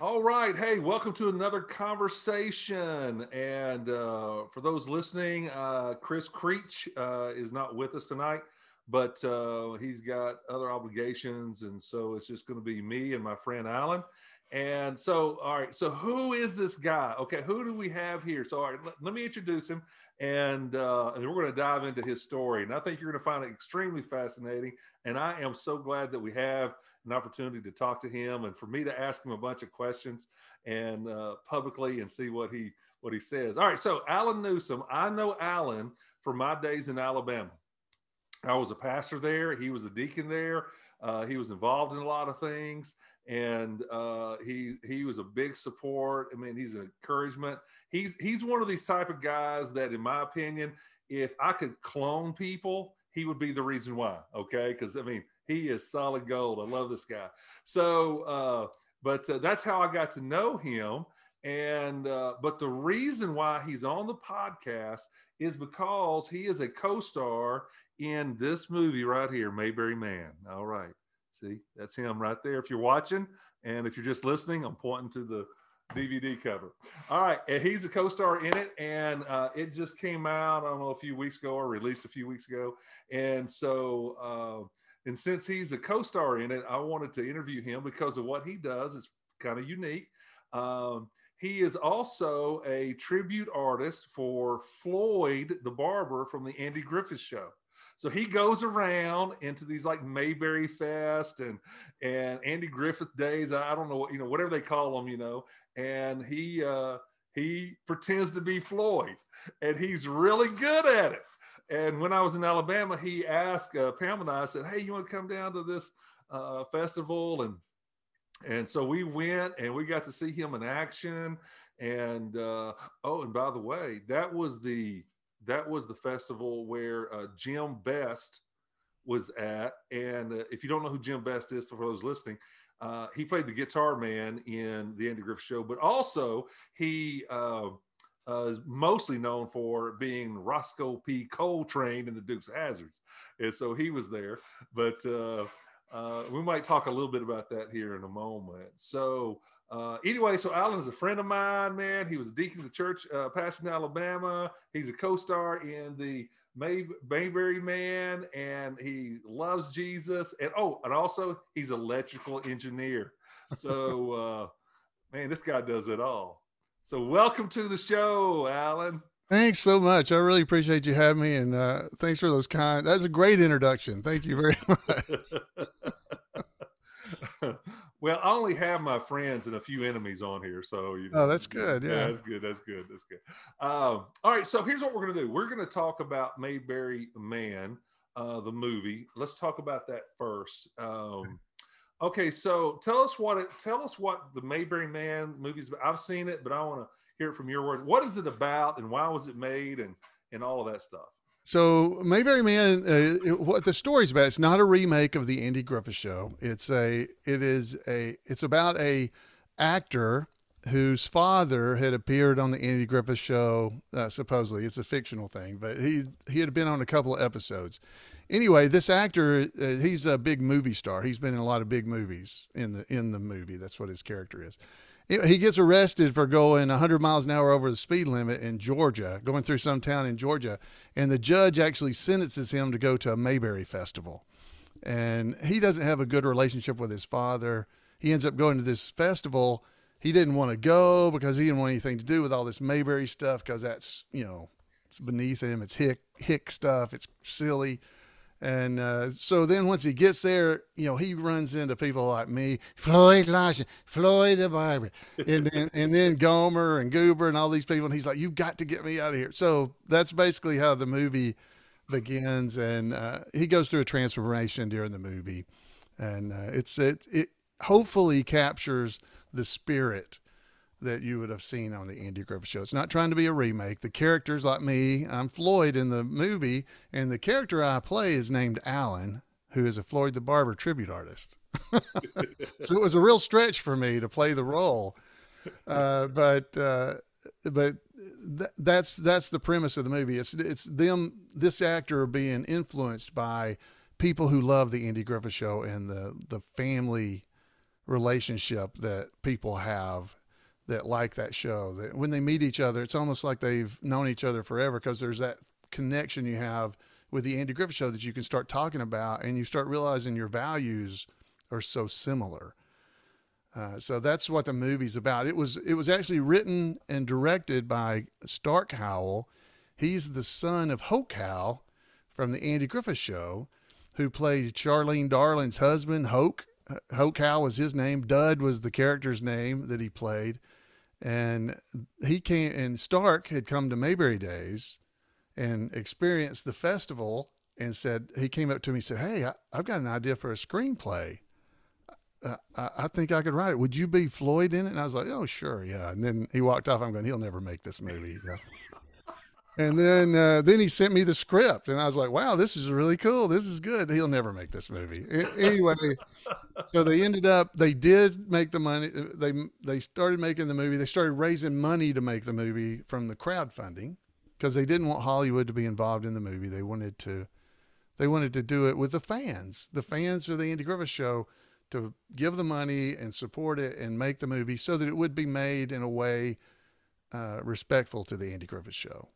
All right. Hey, welcome to another conversation. And uh, for those listening, uh, Chris Creech uh, is not with us tonight, but uh, he's got other obligations. And so it's just going to be me and my friend Alan. And so, all right. So, who is this guy? Okay. Who do we have here? So, all right, let, let me introduce him and, uh, and we're going to dive into his story. And I think you're going to find it extremely fascinating. And I am so glad that we have an opportunity to talk to him and for me to ask him a bunch of questions and uh, publicly and see what he what he says. All right, so Alan Newsom. I know Alan from my days in Alabama. I was a pastor there. He was a deacon there. Uh, he was involved in a lot of things, and uh, he he was a big support. I mean, he's an encouragement. He's he's one of these type of guys that, in my opinion, if I could clone people, he would be the reason why. Okay, because I mean, he is solid gold. I love this guy. So, uh, but uh, that's how I got to know him. And uh, but the reason why he's on the podcast is because he is a co-star in this movie right here, Mayberry Man. All right, see that's him right there. If you're watching, and if you're just listening, I'm pointing to the DVD cover. All right, and he's a co-star in it, and uh, it just came out. I don't know a few weeks ago or released a few weeks ago, and so uh, and since he's a co star in it, I wanted to interview him because of what he does. It's kind of unique. Um, he is also a tribute artist for Floyd the Barber from the Andy Griffith Show. So he goes around into these like Mayberry Fest and and Andy Griffith days. I don't know what you know, whatever they call them, you know. And he uh, he pretends to be Floyd, and he's really good at it. And when I was in Alabama, he asked uh, Pam and I, I said, "Hey, you want to come down to this uh, festival?" And and so we went, and we got to see him in action. And uh, oh, and by the way, that was the that was the festival where uh, Jim Best was at. And uh, if you don't know who Jim Best is, for those listening, uh, he played the guitar man in the Andy Griffith Show, but also he uh, is mostly known for being Roscoe P. Coltrane in the Dukes of Hazzards, and so he was there. But uh, uh, we might talk a little bit about that here in a moment. So uh, anyway, so Alan is a friend of mine, man. He was a deacon of the church, uh, pastor in Alabama. He's a co-star in the May- Mayberry Man, and he loves Jesus. And oh, and also he's an electrical engineer. So uh, man, this guy does it all. So, welcome to the show, Alan. Thanks so much. I really appreciate you having me, and uh, thanks for those kind. That's a great introduction. Thank you very much. well, I only have my friends and a few enemies on here, so you know. Oh, that's good. Yeah, yeah that's good. That's good. That's good. Um, all right, so here's what we're gonna do. We're gonna talk about Mayberry Man, uh, the movie. Let's talk about that first. Um, Okay, so tell us what it tell us what the Mayberry Man movies. I've seen it, but I want to hear it from your words. What is it about, and why was it made, and and all of that stuff. So Mayberry Man, uh, what the story's about? It's not a remake of the Andy Griffith Show. It's a it is a it's about a actor whose father had appeared on the Andy Griffith Show. Uh, supposedly, it's a fictional thing, but he he had been on a couple of episodes anyway, this actor, uh, he's a big movie star. He's been in a lot of big movies in the in the movie. That's what his character is. He gets arrested for going 100 miles an hour over the speed limit in Georgia, going through some town in Georgia, and the judge actually sentences him to go to a Mayberry festival. And he doesn't have a good relationship with his father. He ends up going to this festival. He didn't want to go because he didn't want anything to do with all this Mayberry stuff because that's, you know, it's beneath him. It's hick hick stuff. It's silly. And uh, so then once he gets there, you know, he runs into people like me, Floyd Larson, Floyd the Barber, and, and, and then Gomer and Goober and all these people. And he's like, you've got to get me out of here. So that's basically how the movie begins. And uh, he goes through a transformation during the movie. And uh, it's, it, it hopefully captures the spirit that you would have seen on the Andy Griffith Show. It's not trying to be a remake. The characters, like me, I'm Floyd in the movie, and the character I play is named Alan, who is a Floyd the Barber tribute artist. so it was a real stretch for me to play the role, uh, but uh, but th- that's that's the premise of the movie. It's it's them this actor being influenced by people who love the Andy Griffith Show and the the family relationship that people have that like that show. That when they meet each other, it's almost like they've known each other forever because there's that connection you have with the Andy Griffith Show that you can start talking about, and you start realizing your values are so similar. Uh, so that's what the movie's about. It was it was actually written and directed by Stark Howell. He's the son of Hoke Howell from the Andy Griffith Show, who played Charlene Darling's husband, Hoke. Hoke Howell was his name. Dud was the character's name that he played, and he came. And Stark had come to Mayberry Days and experienced the festival, and said he came up to me and said, "Hey, I, have got an idea for a screenplay." uh, I, I, think I could write it. Would you be Floyd in it? And I was like, oh, sure, yeah. And then he walked off. I'm going, he'll never make this movie. And then uh, then he sent me the script, and I was like, wow, this is really cool. This is good. He'll never make this movie. anyway, so they ended up. They did make the money. Uh, they they started making the movie. They started raising money to make the movie from the crowdfunding because they didn't want Hollywood to be involved in the movie. They wanted to. They wanted to do it with the fans. The fans of the Andy Griffith Show to give the money and support it and make the movie so that it would be made in a way uh, respectful to the Andy Griffith Show.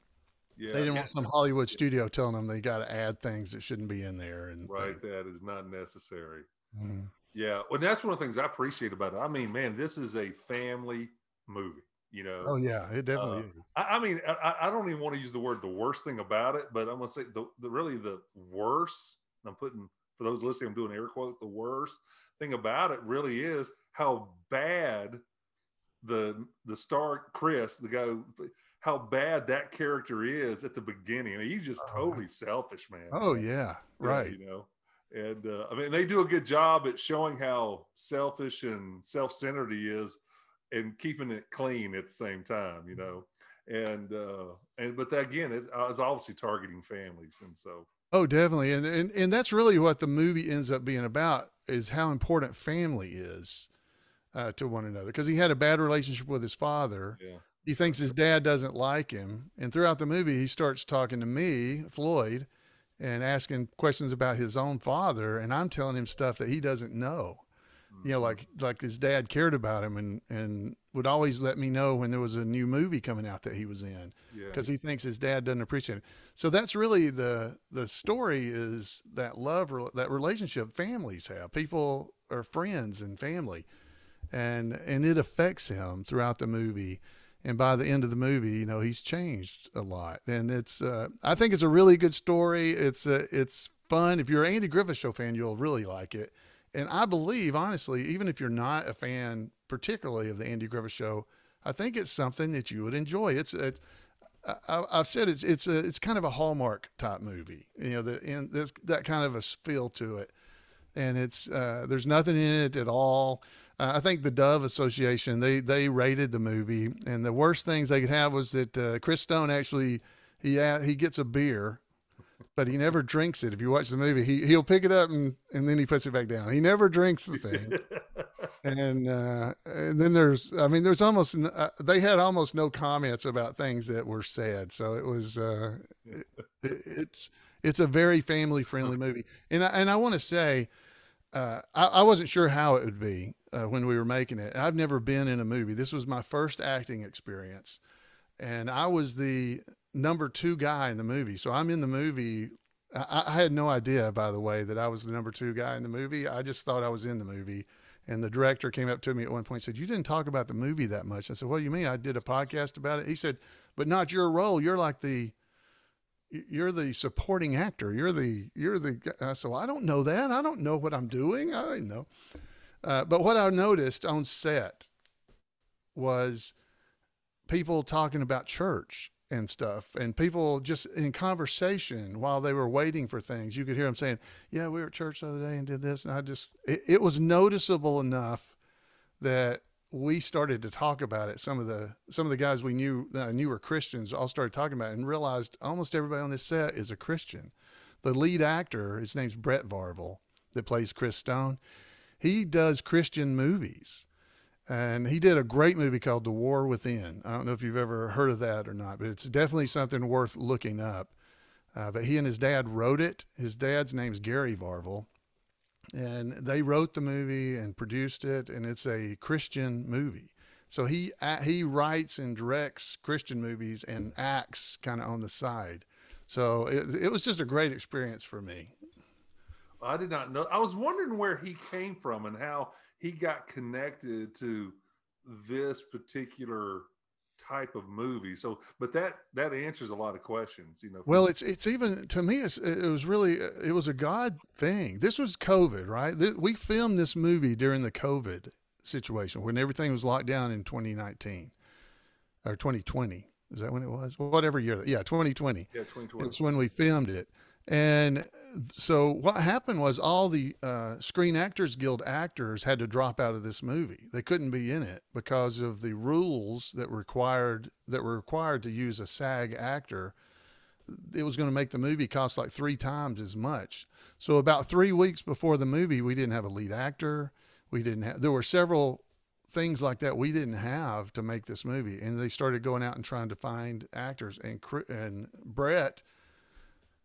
Yeah, they didn't want some Hollywood studio telling them they got to add things that shouldn't be in there. And right, that is not necessary. Mm. Yeah, well, that's one of the things I appreciate about it. I mean, man, this is a family movie. You know. Oh yeah, it definitely uh, is. I, I mean, I, I, don't even want to use the word the worst thing about it, but I'm gonna say the, the really the worst. I'm putting for those listening, I'm doing air quotes. The worst thing about it really is how bad the the star Chris, the guy, how bad that character is at the beginning. I mean, he's just uh-huh. totally selfish, man. Oh yeah, right. you know, and uh, I mean, they do a good job at showing how selfish and self-centered he is, and keeping it clean at the same time. You know, and uh, and but that, again, it's, uh, it's obviously targeting families, and so. Oh, definitely, and, and and that's really what the movie ends up being about is how important family is uh, to one another. Because he had a bad relationship with his father. Yeah. He thinks his dad doesn't like him, and throughout the movie, he starts talking to me, Floyd, and asking questions about his own father, and I'm telling him stuff that he doesn't know. Mm-hmm. You know, mm-hmm. like like his dad cared about him and and would always let me know when there was a new movie coming out that he was in because yeah. he thinks his dad doesn't appreciate it. So that's really the the story is that love that relationship families have. People are friends and family, and and it affects him throughout the movie. And by the end of the movie, you know he's changed a lot, and it's uh, I think it's a really good story. It's uh, it's fun. If you're an Andy Griffith Show fan, you'll really like it. And I believe, honestly, even if you're not a fan particularly of the Andy Griffith Show, I think it's something that you would enjoy. It's it's I, have said it's it's a it's kind of a Hallmark type movie. You know, the, and there's that kind of a feel to it, and it's uh, there's nothing in it at all. Uh, I think the Dove Association they they rated the movie, and the worst things they could have was that uh, Chris Stone actually he he gets a beer but he never drinks it. If you watch the movie, he he'll pick it up and and then he puts it back down. He never drinks the thing. and uh, and then there's, I mean, there's almost uh, they had almost no comments about things that were said. So it was uh, it, it's it's a very family friendly movie. And I, and I want to say. Uh, I, I, wasn't sure how it would be uh, when we were making it. I've never been in a movie. This was my first acting experience, and I was the number two guy in the movie. So I'm in the movie. I, I, had no idea, by the way, that I was the number two guy in the movie. I just thought I was in the movie. And the director came up to me at one point and said, You didn't talk about the movie that much. I said, What do you mean? I did a podcast about it. He said, But not your role. You're like the you're the supporting actor. You're the you're the uh, so I don't know that. I don't know what I'm doing. I don't know. Uh, but what I noticed on set was people talking about church and stuff and people just in conversation while they were waiting for things you could hear them saying yeah we were at church the other day and did this and i just it, it was noticeable enough that we started to talk about it some of the some of the guys we knew that I knew were christians all started talking about it and realized almost everybody on this set is a christian the lead actor his name's brett varvel that plays chris stone he does christian movies and he did a great movie called The War Within. I don't know if you've ever heard of that or not, but it's definitely something worth looking up. Uh, but he and his dad wrote it. His dad's name's Gary Varvel, and they wrote the movie and produced it, and it's a Christian movie. So he he writes and directs Christian movies and acts kind of on the side. So it, it was just a great experience for me. I did not know. I was wondering where he came from and how he got connected to this particular type of movie. So, but that that answers a lot of questions, you know. Well, it's it's even to me, it was really it was a God thing. This was COVID, right? We filmed this movie during the COVID situation when everything was locked down in 2019 or 2020. Is that when it was? Whatever year. Yeah, 2020. Yeah, 2020. It's when we filmed it. And so what happened was all the uh, Screen Actors Guild actors had to drop out of this movie. They couldn't be in it because of the rules that required that were required to use a SAG actor. It was going to make the movie cost like three times as much. So about three weeks before the movie, we didn't have a lead actor. We didn't have. There were several things like that we didn't have to make this movie, and they started going out and trying to find actors. And and Brett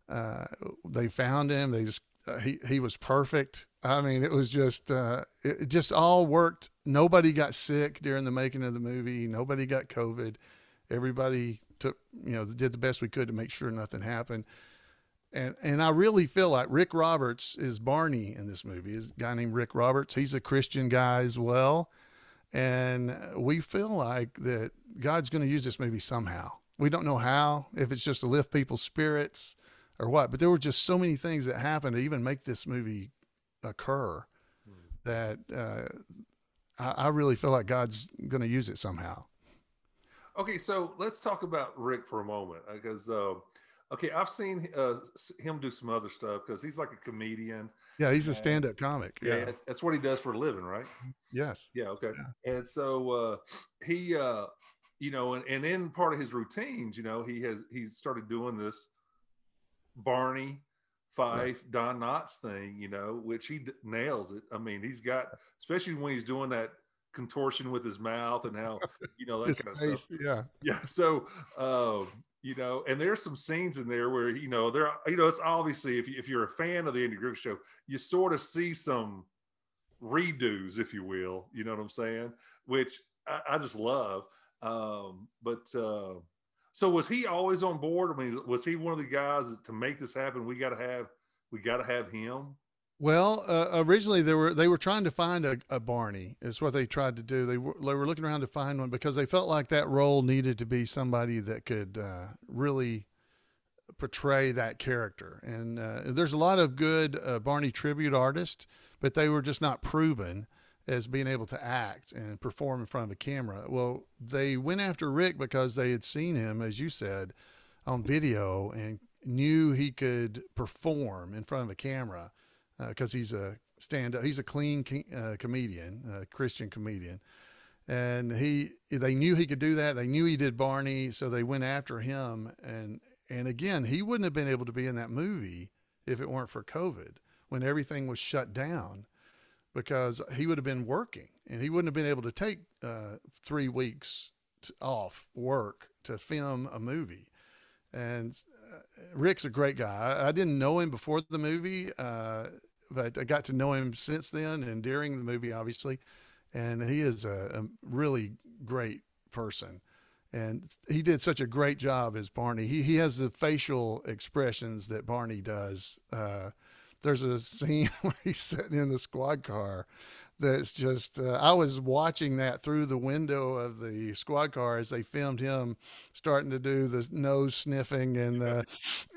uh, they found him. They just uh, he he was perfect. I mean, it was just uh, it just all worked. Nobody got sick during the making of the movie. Nobody got COVID. Everybody took you know did the best we could to make sure nothing happened. And and I really feel like Rick Roberts is Barney in this movie. Is a guy named Rick Roberts. He's a Christian guy as well. And we feel like that God's going to use this movie somehow. We don't know how. If it's just to lift people's spirits or what. But there were just so many things that happened to even make this movie occur mm. that uh, I, I, really feel like God's going to use it somehow. Okay, so let's talk about Rick for a moment because. Uh, okay, I've seen uh, him do some other stuff because he's like a comedian. Yeah, he's a stand-up comic. Yeah, yeah that's, that's, what he does for a living, right? Yes. Yeah. Okay. Yeah. And so uh, he, uh, you know, and, and in part of his routines, you know, he has he's started doing this Barney, Fife, right. Don Knotts thing, you know, which he d- nails it. I mean, he's got, especially when he's doing that contortion with his mouth and how, you know, that kind of face, stuff. Yeah. Yeah. So, um, you know, and there's some scenes in there where, you know, there, you know, it's obviously, if, you, if you're a fan of the Andy Griffith show, you sort of see some redos, if you will, you know what I'm saying? Which I, I just love. Um, but, uh, so was he always on board? I mean, was he one of the guys to make this happen? We got to have, we got to have him. Well, uh, originally they were they were trying to find a, a Barney. Is what they tried to do. They were they were looking around to find one because they felt like that role needed to be somebody that could uh, really portray that character. And uh, there's a lot of good uh, Barney tribute artists, but they were just not proven as being able to act and perform in front of a camera. Well, they went after Rick because they had seen him, as you said, on video and knew he could perform in front of a camera because uh, he's a stand up, he's a clean uh, comedian, a Christian comedian. And he, they knew he could do that. They knew he did Barney, so they went after him. And and again, he wouldn't have been able to be in that movie if it weren't for COVID, when everything was shut down because he would have been working and he wouldn't have been able to take uh, three weeks off work to film a movie. And uh, Rick's a great guy. I, I, didn't know him before the movie, uh, but I got to know him since then and during the movie, obviously. And he is a, a really great person and he did such a great job as Barney. He he has the facial expressions that Barney does. Uh, there's a scene where he's sitting in the squad car that's just uh, i was watching that through the window of the squad car as they filmed him starting to do the nose sniffing and the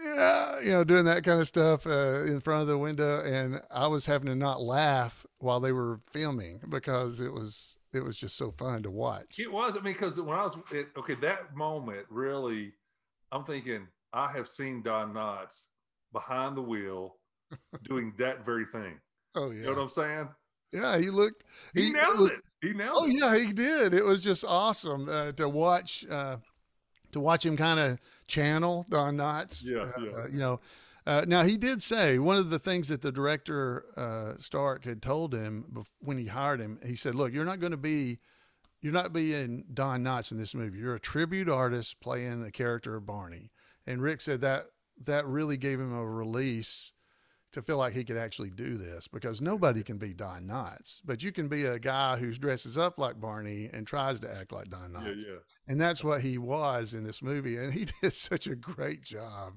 yeah, you know doing that kind of stuff uh, in front of the window. And i was having to not laugh while they were filming because it was it was just so fun to watch. It was i mean because when i was it, okay that moment really i'm thinking i have seen don knotts behind the wheel doing that very thing. Oh yeah. You know what I'm saying? Yeah, he looked. He, he nailed it. It. He nailed oh, it. yeah, he did. It was just awesome uh, to watch. Uh, to watch him kind of channel Don Knotts. Yeah, uh, yeah. you know. Uh, now he did say one of the things that the director uh, Stark had told him when he hired him. He said, "Look, you're not going to be, you're not being Don Knotts in this movie. You're a tribute artist playing the character of Barney." And Rick said that that really gave him a release to feel like he could actually do this because nobody can be Don Knotts, but you can be a guy who dresses up like Barney and tries to act like Don Knotts. Yeah, yeah. And that's what he was in this movie. And he did such a great job.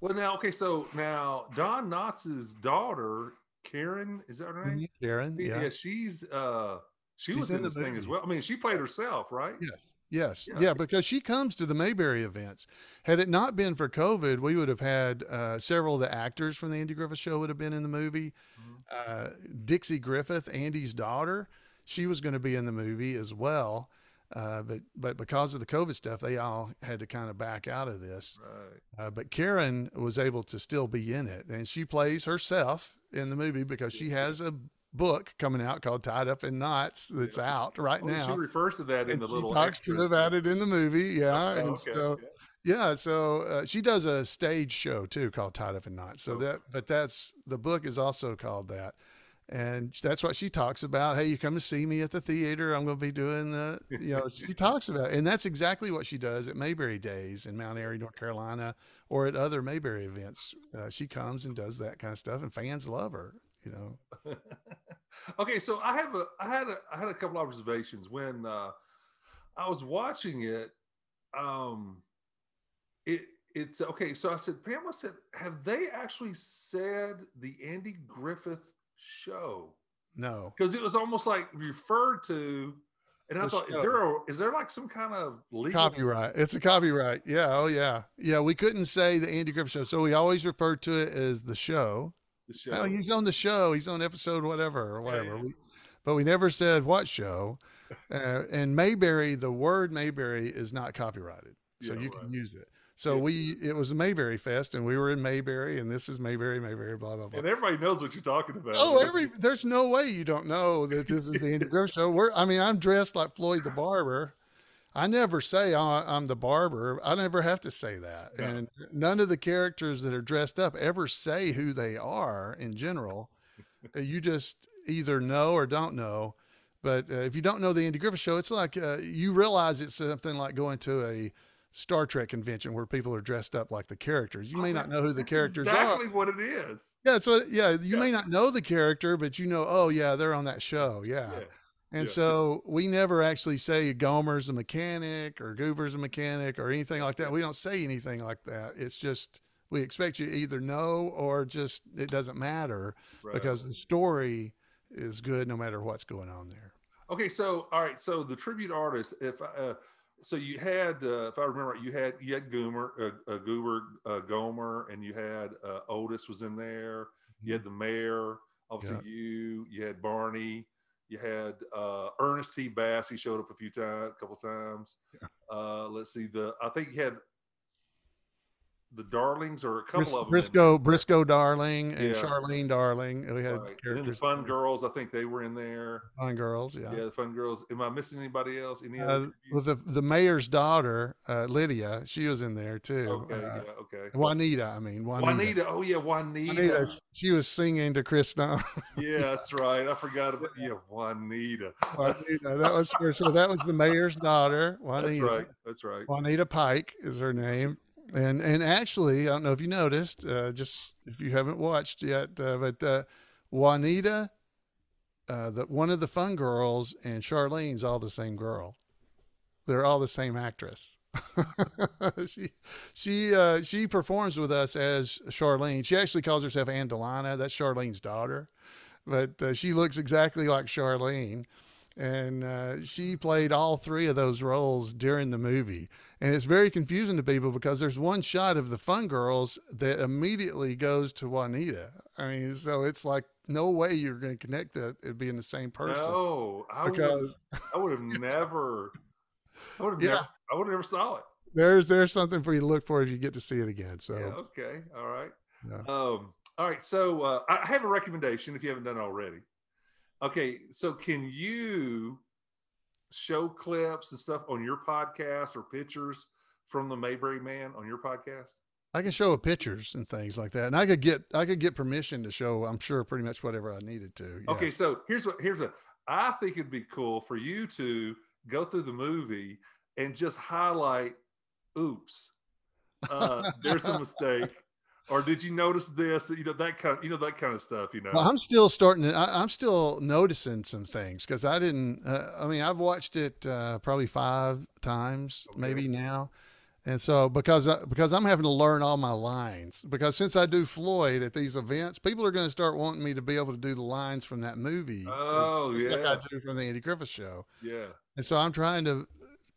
Well, now, okay, so now Don Knotts' daughter, Karen, is that her name? Karen, yeah. Yeah, she's uh she She's was in in this thing as well. I mean, she played herself, right? Yes. Yes. Yeah. Yeah. because she comes to the Mayberry events. Had it not been for COVID, we would have had uh, several of the actors from the Andy Griffith Show would have been in the movie. Mhm. Uh, Dixie Griffith, Andy's daughter, she was going to be in the movie as well. Uh, but but because of the COVID stuff, they all had to kind of back out of this. Right. Uh, but Karen was able to still be in it, and she plays herself in the movie because she has a book coming out called "Tied Up in Knots" that's Yeah. out right Oh, now. she refers to that in the she little talks to about it in the movie, yeah. Oh, and okay, so, yeah. yeah, so uh, she does a stage show too called Tied Up in Knots. So Okay. that, but that's the book is also called that, and that's what she talks about. Hey, you come to see me at the theater. I'm going to be doing the, you know, she talks about, it. and that's exactly what she does at Mayberry Days in Mount Airy, North Carolina, or at other Mayberry events. Uh, she comes and does that kind of stuff, and fans love her. You know, okay, so I have a I had a I had a couple observations when uh I was watching it. Um it it's okay, so I said, Pamela said, have they actually said the Andy Griffith show? no, Because it was almost like referred to, and I The thought, is there a is there like some kind of legal Copyright. It's a copyright. Yeah. Oh, yeah. Yeah. We couldn't say the Andy Griffith Show, so we always referred to it as the show. The show? Oh, he's on the show. He's on episode whatever or whatever. We, but we never said what show. Uh, and Mayberry, the word Mayberry is not copyrighted, so Yeah, you right. can use it. So Yeah. we, it was Mayberry Fest, and we were in Mayberry, and this is Mayberry, Mayberry, blah blah blah. and everybody knows what you're talking about. Oh, every there's no way you don't know that this is the Andy Griffith show. We're, I mean, I'm dressed like Floyd the barber. I never say "Oh, I'm the barber. I never have to say that, No. and none of the characters that are dressed up ever say who they are in general. Uh, you just either know or don't know. But uh, if you don't know the Andy Griffith show, it's like uh, you realize it's something like going to a Star Trek convention where people are dressed up like the characters. You Oh, may not know who the characters are. exactly what it is. Yeah, that's what. Yeah, you Yeah. may not know the character, but you know, oh yeah, they're on that show. Yeah, Yeah. And yeah. so we never actually say Gomer's a mechanic or Goober's a mechanic or anything like that. We don't say anything like that. It's just we expect you to either know or just it doesn't matter Right. because the story is good no matter what's going on there. Okay, so all right, so the tribute artist, if I, uh, so you had, uh, if I remember, right, you had you had Goomer, uh, uh, Goober, uh, Gomer, and you had uh, Otis was in there. You had the mayor, obviously you. You had Barney. You had uh, Ernest T. Bass. He showed up a few times, a couple times. Uh, let's see, the I think you had the Darlings or a couple Bris- of them. Briscoe, Briscoe Darling, and Yeah. Charlene Darling. We had right. And the characters. Fun Girls, I think they were in there. Fun girls. Yeah, Yeah, the Fun Girls. Am I missing anybody else? Any Uh, other? with the the mayor's daughter, uh, Lydia, she was in there too. Okay, Uh, yeah, okay. Juanita, I mean Juanita. Juanita. Oh yeah, Juanita. Juanita, she was singing to Chris Dunn. Yeah, that's right. I forgot about yeah, Juanita. Juanita, that was her. So that was the mayor's daughter, That's Juanita. right. That's right. Juanita Pike is her name. And and actually, I don't know if you noticed, uh, just if you haven't watched yet, uh, but uh, Juanita, uh, the one of the fun girls, and Charlene's all the same girl. They're all the same actress. she she uh, she performs with us as Charlene. She actually calls herself Andelina. That's Charlene's daughter, but uh, she looks exactly like Charlene. And uh, she played all three of those roles during the movie. And it's very confusing to people because there's one shot of the fun girls that immediately goes to Juanita. I mean, so it's like no way you're going to connect that it being the same person No, I would. because I would have never. I would have Yeah. never. I would have never saw it. there's there's something for you to look for if you get to see it again. So Yeah, okay. All right. Yeah. Um. All right. So uh, I have a recommendation if you haven't done it already. Okay. So can you show clips and stuff on your podcast or pictures from the Mayberry Man on your podcast? I can show pictures and things like that, and I could get I could get permission to show. I'm sure pretty much whatever I needed to. Okay, so here's what here's what I think it'd be cool for you to go through the movie and just highlight, oops, uh, there's a mistake. Or did you notice this? You know that kind of you know that kind of stuff. You know, Well, I'm still starting to. I, I'm still noticing some things because I didn't. Uh, I mean, I've watched it uh, probably five times, Okay. maybe now, and so because I, because I'm having to learn all my lines because since I do Floyd at these events, people are going to start wanting me to be able to do the lines from that movie. Oh, just like. I do from the Andy Griffith Show, yeah. and so I'm trying to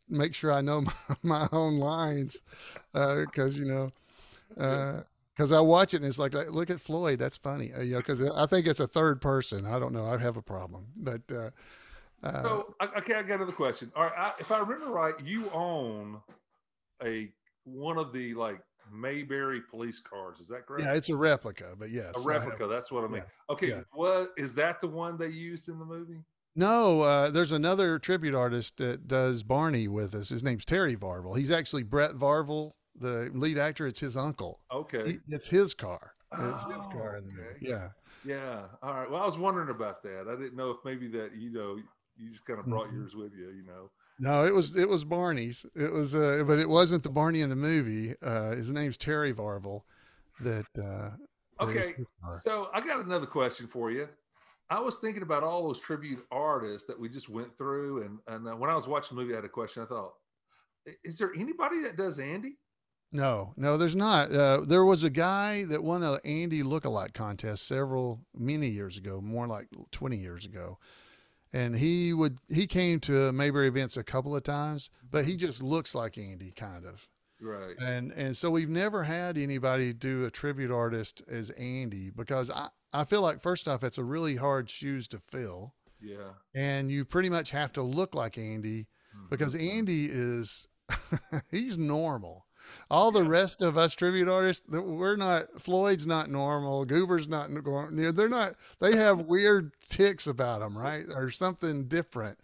make sure I know my, my own lines because you know. Uh, because I watch it and it's like, like, look at Floyd. That's funny, uh, you know. Because I think it's a third person. I don't know. I have a problem, but uh, uh, So I- okay, I got another question. All right, I, if I remember right, you own a one of the like Mayberry police cars. Is that correct? yeah, it's a replica. But yes, a replica. That's what I mean. Okay, yeah. what is that? The one they used in the movie? No, uh, there's another tribute artist that does Barney with us. His name's Terry Varvel. He's actually Brett Varvel, the lead actor. It's his uncle. Okay. He, it's his car. It's his Oh, car in the movie. okay. Yeah. Yeah. All right. Well, I was wondering about that. I didn't know if maybe that you know you just kind of brought Mhm. yours with you. You know. No, it was it was Barney's. It was, uh, but it wasn't the Barney in the movie. Uh, his name's Terry Varvel. That. Uh, Okay. So I got another question for you. I was thinking about all those tribute artists that we just went through, and and uh, when I was watching the movie, I had a question. I thought, is there anybody that does Andy? No, no, there's not. Uh, there was a guy that won a Andy lookalike contest several many years ago, more like 20 years ago. And he would he came to Mayberry events a couple of times, but he just looks like Andy kind of. Right. And and so we've never had anybody do a tribute artist as Andy because I I feel like first off it's a really hard shoes to fill Yeah. and you pretty much have to look like Andy because Mhm. Andy is he's normal. All the Yeah. rest of us tribute artists, we're not. Floyd's not normal. Goober's not. nor- They're not. They have weird ticks about them, right, or something different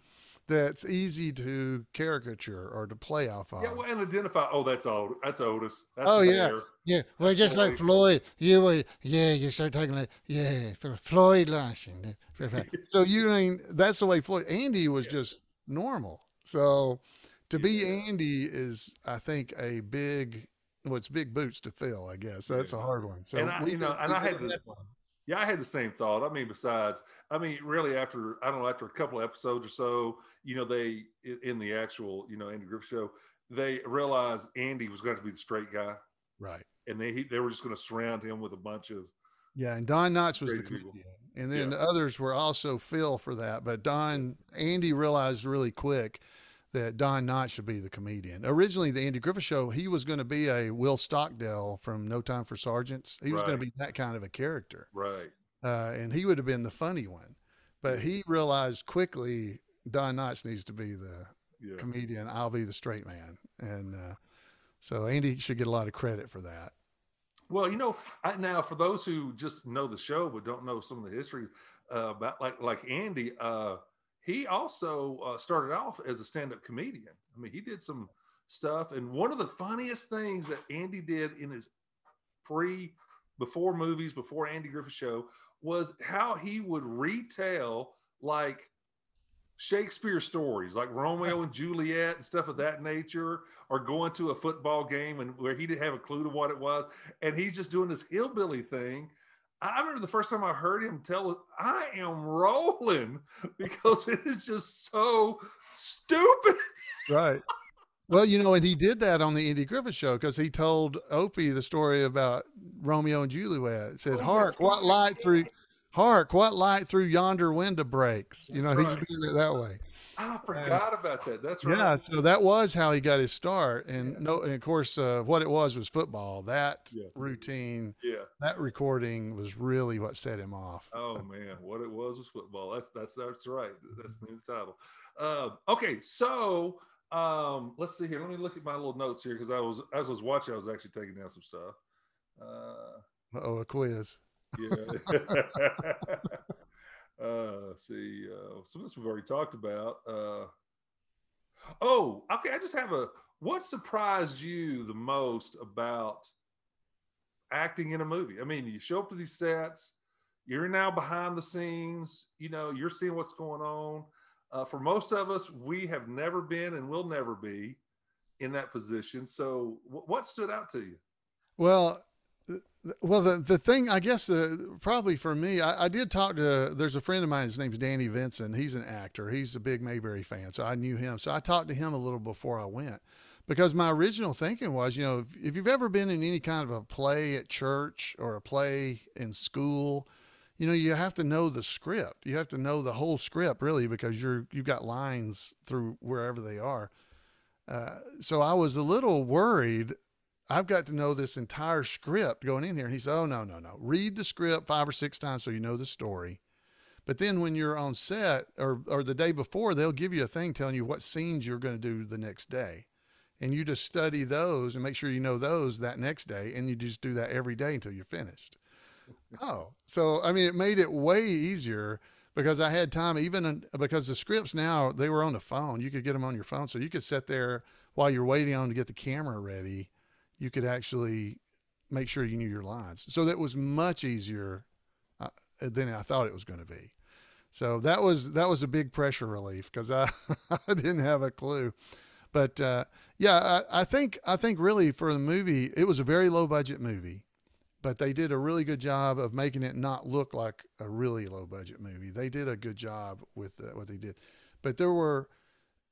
that's easy to caricature or to play off of. Yeah, well, and identify. Oh, that's old. That's Otis. That's Oh, yeah. mayor. Yeah, well, just like Floyd, you were, yeah, you start talking like, yeah, Floyd Larson. so you mean that's the way Floyd. Andy was just normal. So to be. Andy is, I think, a big. Well, it's big boots to fill, I guess. That's a hard one. So And I- you know, and I had the- Yeah, I had the same thought. I mean, besides, I mean, really, after I don't know, after a couple of episodes or so, you know, they in- the actual, you know, Andy Griffith show, they realized Andy was going to be the straight guy, right. and they he, they were just going to surround him with a bunch of Yeah, and Don Knotts was the Crazy people. and then Yeah. the others were also Phil for that. But Don Andy realized really quick that Don Knotts should be the comedian. Originally, the Andy Griffith Show, he was going to be a Will Stockdale from No Time for Sergeants. He was going to be that kind of a character, right. uh, and he would have been the funny one. But he realized quickly Don Knotts needs to be the Yeah. comedian. I'll be the straight man, and uh, so Andy should get a lot of credit for that. Well, you know, I, now for those who just know the show but don't know some of the history uh, about like like Andy, uh, he also uh, started off as a stand-up comedian. I mean, he did some stuff, and one of the funniest things that Andy did in his pre before movies before Andy Griffith show was how he would retell like Shakespeare stories like Romeo and Juliet and stuff of that nature, or going to a football game and where he didn't have a clue to what it was, and he's just doing this hillbilly thing. I remember the first time I heard him tell it, I am rolling because it is just so stupid. Right. Well, you know, and he did that on the Andy Griffith show because he told Opie the story about Romeo and Juliet. It said, Oh, "Hark, what light through, hark, what light through yonder window breaks." You know, right. doing it that way. I forgot about that. That's right. Yeah, so that was how he got his start, and Yeah. no, and of course, uh, what it was was football. That Yeah. routine, Yeah. that recording was really what set him off. Oh man, what it was was football. That's that's that's right. That's the new title. Uh, okay, so um, let's see here. Let me look at my little notes here because I was as I was watching, I was actually taking down some stuff. Uh, Oh, a quiz. yeah. uh, see, uh, some of this we've already talked about. Uh, oh, okay. I just have a. What surprised you the most about acting in a movie? I mean, you show up to these sets. You're now behind the scenes. You know, you're seeing what's going on. Uh, for most of us, we have never been and will never be in that position. So, wh- what stood out to you? Well, Well, the the thing I guess uh, probably for me, I, I did talk to. There's a friend of mine. His name's Danny Vincent. He's an actor. He's a big Mayberry fan, so I knew him. So I talked to him a little before I went, because my original thinking was, you know, if, if you've ever been in any kind of a play at church or a play in school, you know, you have to know the script. You have to know the whole script really, because you're you've got lines through wherever they are. Uh, so I was a little worried I've got to know this entire script going in here. And he said, Oh, no, no, no. Read the script five or six times so you know the story. But then when you're on set or, or the day before, they'll give you a thing telling you what scenes you're going to do the next day. And you just study those and make sure you know those that next day. And you just do that every day until you're finished. oh, so I mean, it made it way easier because I had time, even because the scripts now, they were on the phone. You could get them on your phone. So you could sit there while you're waiting on to get the camera ready you could actually make sure you knew your lines. So that was much easier uh, than I thought it was going to be. So that was that was a big pressure relief because I, I didn't have a clue. But uh, yeah, I, I think I think really for the movie, it was a very low budget movie, but they did a really good job of making it not look like a really low budget movie. They did a good job with uh, what they did, but there were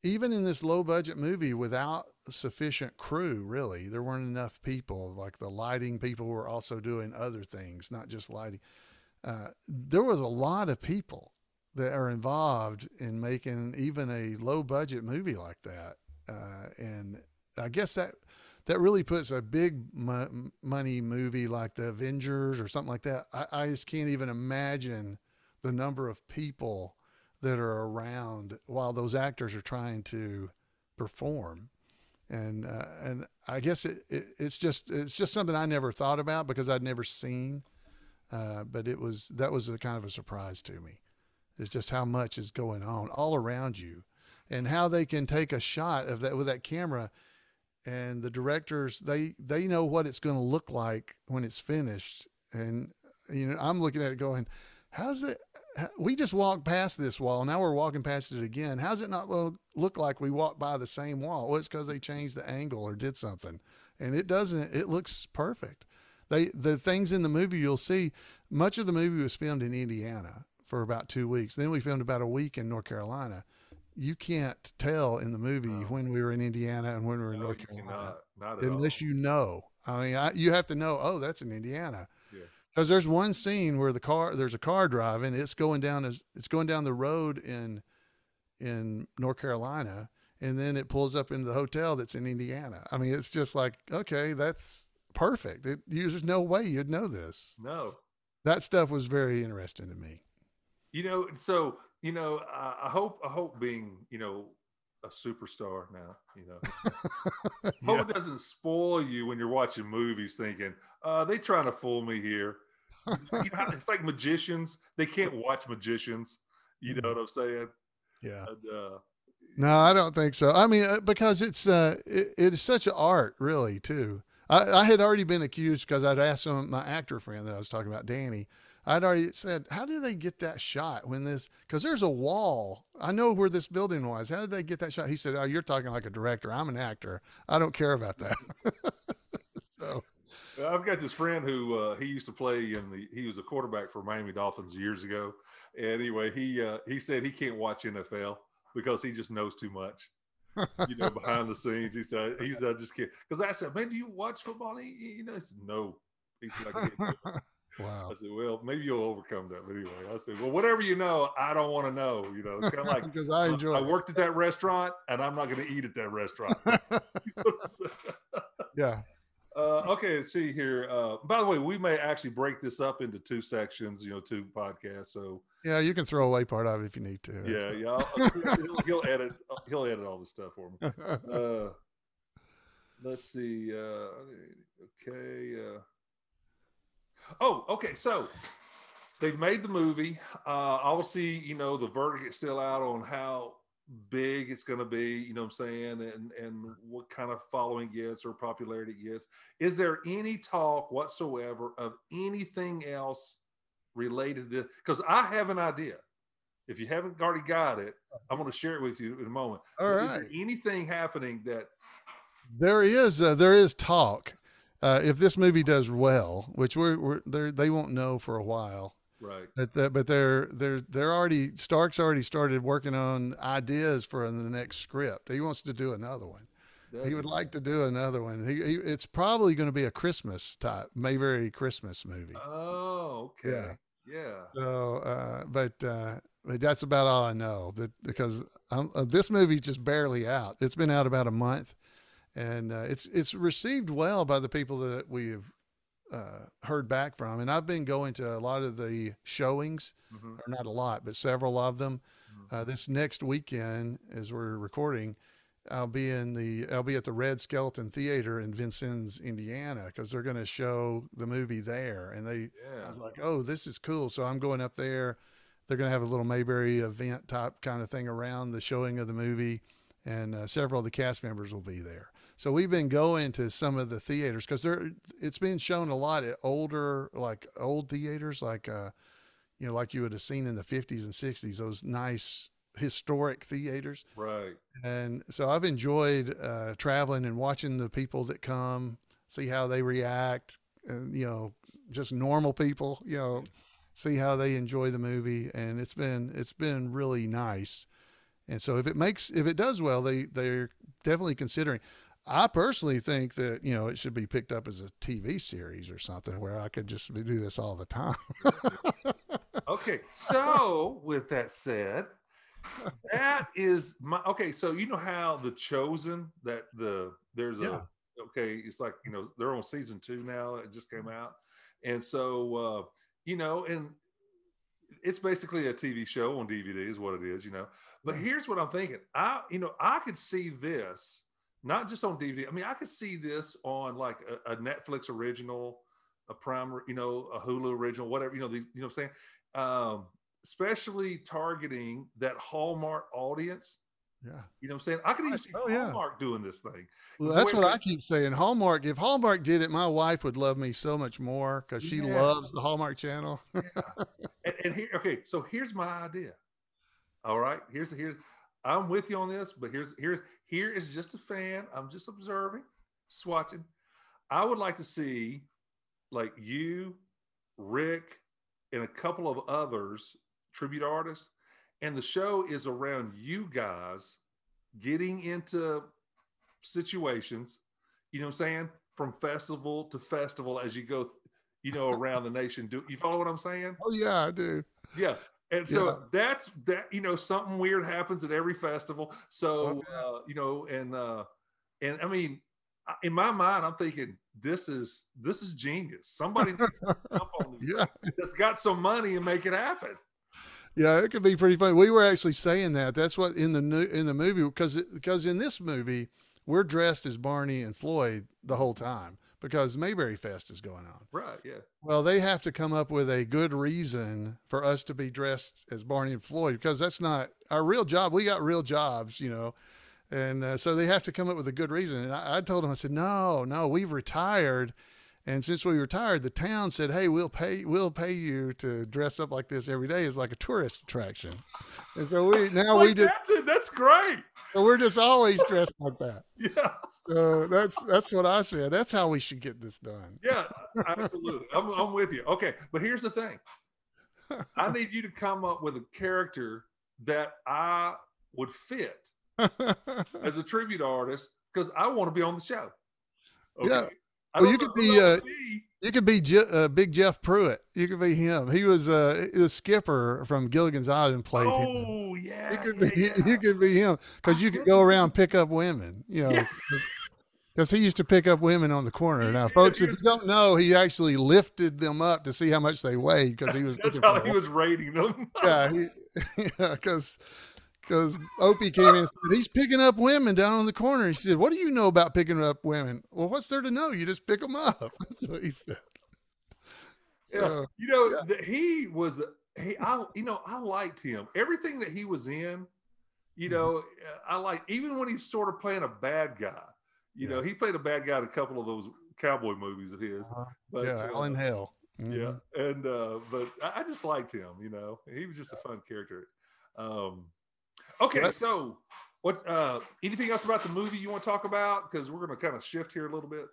even in this low budget movie without sufficient crew really there weren't enough people. Like the lighting people were also doing other things not just lighting. Uh, there was a lot of people that are involved in making even a low budget movie like that. Uh, and i guess that that really puts a big mo- money movie like the avengers or something like that. I, I just can't even imagine the number of people that are around while those actors are trying to perform and uh, and I guess it, it, it's just it's just something I never thought about because I'd never seen, uh, but it was that was a kind of a surprise to me. It's just how much is going on all around you, and how they can take a shot of that with that camera, and the directors they they know what it's going to look like when it's finished, and you know I'm looking at it going, how's it uh, we just walked past this wall. Now we're walking past it again. How's it not look, look like we walked by the same wall? Well, it's because they changed the angle or did something, and it doesn't. It looks perfect. They the things in the movie you'll see. Much of the movie was filmed in Indiana for about two weeks. Then we filmed about a week in North Carolina. You can't tell in the movie no. when we were in Indiana and when we were in no, North Carolina, not, not unless all. you know. I mean, I, you have to know. Oh, that's in Indiana because there's one scene where the car there's a car driving it's going down as it's going down the road in in north carolina and then it pulls up into the hotel that's in indiana i mean it's just like okay that's perfect it, there's no way you'd know this No. that stuff was very interesting to me You know, so you know, I, I hope I hope being you know a superstar now. You know, Yeah. hope it doesn't spoil you when you're watching movies, thinking, uh, they trying to fool me here. You know, it's like magicians; they can't watch magicians. You know what I'm saying? yeah And, uh, No, I don't think so. I mean, uh, because it's uh, it, it is such an art, really, too. I, I had already been accused because I'd asked some my actor friend that I was talking about, Danny. I'd already said, "How did they get that shot when this? Because there's a wall. I know where this building was. How did they get that shot?" He said, "Oh, you're talking like a director. I'm an actor. I don't care about that." so, I've got this friend who uh, he used to play in the. He was a quarterback for Miami Dolphins years ago. Anyway, he uh, he said he can't watch NFL because he just knows too much. You know, behind the scenes, he said he's I just can't. Because I said, man, do you watch football? He, he- you know, he said, no. He said, I can't. do it." wow. I said, well, maybe you'll overcome that. But anyway, I said, well, whatever you know, I don't want to know. You know, it's kind of like because I enjoy. I it. worked at that restaurant, and I'm not going to eat at that restaurant. yeah. Uh, okay, let's see here. Uh, by the way, we may actually break this up into two sections, you know, two podcasts. So Yeah, you can throw away part of it if you need to. That's yeah, yeah, he'll, he'll edit. He'll edit all this stuff for me. Uh, let's see. Uh, okay. Uh, oh, okay. So they've made the movie. Uh, obviously, you know, the verdict is still out on how big it's going to be. You know what I'm saying, and and what kind of following gets or popularity gets. Is there any talk whatsoever of anything else related to this? Because I have an idea. If you haven't already got it, I'm going to share it with you in a moment. All But is there right. anything happening that There is uh, there is talk, uh, if this movie does well, which we're, we're they won't know for a while, Right. but that, but they're they're they're already Stark's already started working on ideas for the next script. He wants to do another one. Does He would like to do another one. He, he it's probably going to be a Christmas type, Mayberry Christmas movie. Oh, okay. Yeah. Yeah. So, uh, but uh, but that's about all I know. That because um, uh, this movie's just barely out. It's been out about a month, and uh, it's it's received well by the people that we've uh, heard back from. And I've been going to a lot of the showings, Mhm. or not a lot, but several of them. Mhm. Uh, this next weekend, as we're recording, I'll be in the I'll be at the Red Skelton Theater in Vincennes, Indiana, because they're going to show the movie there, and they I was like, oh, this is cool. So I'm going up there. They're going to have a little Mayberry event type kind of thing around the showing of the movie, and uh, several of the cast members will be there. So we've been going to some of the theaters because there it's been shown a lot at older, like old theaters, like uh, you know, like you would have seen in the 50s and 60s, those nice historic theaters. Right. And so I've enjoyed uh, traveling and watching the people that come, see how they react, and you know, just normal people, you know, see how they enjoy the movie, and it's been it's been really nice. And so if it makes if it does well, they they're definitely considering. I personally think that you know it should be picked up as a TV series or something where I could just do this all the time. Okay. So, with that said, that is my okay. So you know how the chosen that the there's Yeah. a okay. It's like you know they're on season two now. It just came out, and so uh, you know, and it's basically a TV show on DVD is what it is, you know. But here's what I'm thinking. I you know I could see this not just on DVD. I mean, I could see this on like a, a Netflix original, a Prime, you know, a Hulu original, whatever. You know, the, you know what I'm saying. Um, especially targeting that Hallmark audience. yeah. You know what I'm saying? I could even see Oh, yeah. Hallmark doing this thing. Well, that's what I keep saying. Hallmark. If Hallmark did it, my wife would love me so much more because she Yeah. loves the Hallmark Channel. And, and here, okay, so here's my idea. All right, here's here's I'm with you on this, but here's here's here is just a fan. I'm just observing, just watching. I would like to see like you, Rick, and a couple of others tribute artists, and the show is around you guys getting into situations. You know what I'm saying? From festival to festival as you go, you know, around the nation. Do you follow what I'm saying? oh yeah, I do. Yeah. And so Yeah. that's that, you know, something weird happens at every festival. So, Okay. uh, you know, and, uh, and I mean, in my mind, I'm thinking this is, this is genius. Somebody needs to jump on this Yeah, that's got some money and make it happen. yeah, it could be pretty funny. We were actually saying that. That's what in the new in the movie because because in this movie we're dressed as Barney and Floyd the whole time because Mayberry Fest is going on. Right. Yeah. Well, they have to come up with a good reason for us to be dressed as Barney and Floyd because that's not our real job. We got real jobs, you know. And uh, so they have to come up with a good reason. And I, I told them, I said, no, no, we've retired. And since we retired, the town said, hey, we'll pay, we'll pay you to dress up like this every day as like a tourist attraction. And so we, now we Like just, that, dude, that's great. so we're just always dressed like that. Yeah. So that's, that's what I said. That's how we should get this done. Yeah. Absolutely. I'm, I'm with you. Okay. But here's the thing I need you to come up with a character that I would fit as a tribute artist because I want to be on the show. Yeah. Well, you could be, uh. You could be Je- uh, Big Jeff Pruitt. You could be him. He was uh, the skipper from Gilligan's Island. Played him. Oh yeah. You could yeah, be yeah. you could be him because you could go around pick up women. You know, Yeah. because he used to pick up women on the corner. Now, folks, if you don't know, he actually lifted them up to see how much they weighed because he was That's how he was rating them. yeah, because because Opie came in and said he's picking up women down on the corner. He said, "What do you know about picking up women?" Well, what's there to know? You just pick them up. so he said. Yeah. So, you know, yeah. that he was he I you know, I liked him. Everything that he was in, you Mhm. know, uh, I like even when he's sort of playing a bad guy. You know, he played a bad guy in a couple of those cowboy movies of his. Uh-huh. But yeah, all in uh, hell. yeah Mhm. and uh but I, I just liked him you know he was just a fun character um okay Well, that- so what uh anything else about the movie you want to talk about because we're going to kind of shift here a little bit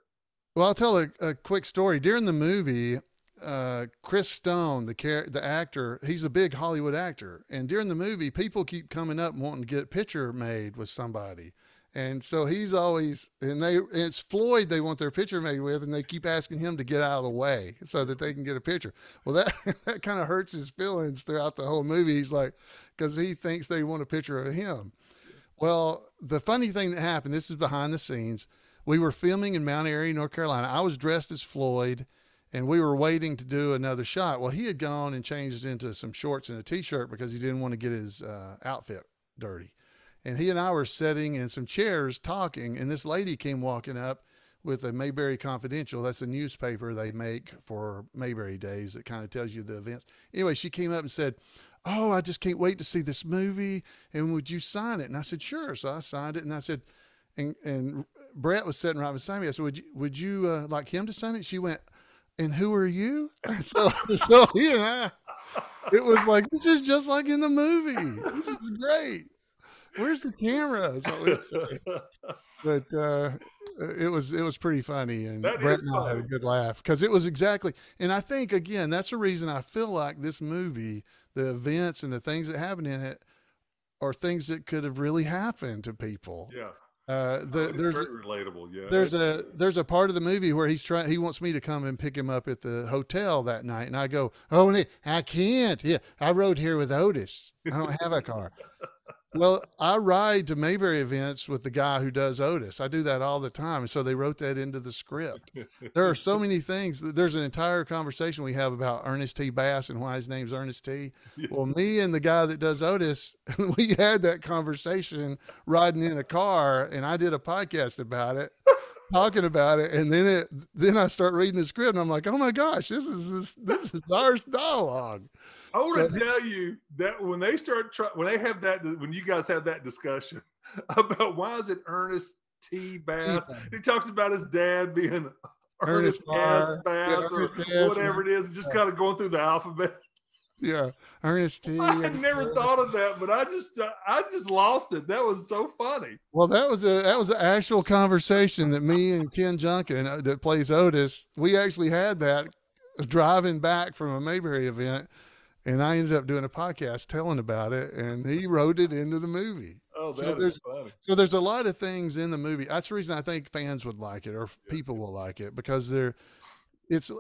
Well, I'll tell a, a quick story. During the movie, uh, Chris Stone, the char- the actor, he's a big Hollywood actor, and during the movie, people keep coming up wanting to get a picture made with somebody, and so he's always and they it's Floyd they want their picture made with, and they keep asking him to get out of the way so that they can get a picture. Well, that that kind of hurts his feelings throughout the whole movie. He's like, because he thinks they want a picture of him. Well, the funny thing that happened, this is behind the scenes. We were filming in Mount Airy, North Carolina. I was dressed as Floyd and we were waiting to do another shot. Well, he had gone and changed into some shorts and a t-shirt because he didn't want to get his uh, outfit dirty. And he and I were sitting in some chairs talking, and this lady came walking up with a Mayberry Confidential. That's a newspaper they make for Mayberry Days that kind of tells you the events. Anyway, she came up and said, "Oh, I just can't wait to see this movie, and would you sign it?" And I said, "Sure." So I signed it, and I said, and and Brett was sitting right beside me. I said, "Would you would you uh, like him to sign it?" She went, and who are you? So, so he and I, it was like, this is just like in the movie. This is great. Where's the camera? So but uh, it was it was pretty funny, and That Brett and I had a good laugh because it was exactly. And I think again, that's the reason I feel like this movie, the events and the things that happen in it, are things that could have really happened to people. yeah. Uh, the, It's there's very relatable. Yeah. there's a there's a part of the movie where he's trying he wants me to come and pick him up at the hotel that night and I go Oh, I can't. Yeah, I rode here with Otis. I don't have a car. Well, I ride to Mayberry events with the guy who does Otis. I do that all the time. And so they wrote that into the script. There are so many things. There's an entire conversation we have about Ernest T. Bass and why his name's Ernest T. Well, me and the guy that does Otis, we had that conversation riding in a car, and I did a podcast about it, talking about it. And then it, then I start reading the script, and I'm like, oh my gosh, this is this, this is our dialogue. I want So- to tell you that when they start try, when they have that when you guys have that discussion about why is it Ernest T. Bass? He talks about his dad being Ernest, Ernest S. R. Bass Yeah, or Ernest S. whatever it is, just kind of going through the alphabet. Yeah, Ernest T. I had never thought of that, but I just uh, I just lost it. That was so funny. Well, that was a that was an actual conversation that me and Ken Junkin uh, that plays Otis. We actually had that driving back from a Mayberry event, and I ended up doing a podcast telling about it, and he wrote it into the movie. Oh, So there's- funny. So there's a lot of things in the movie. That's the reason I think fans would like it, or people will like it, because they're it's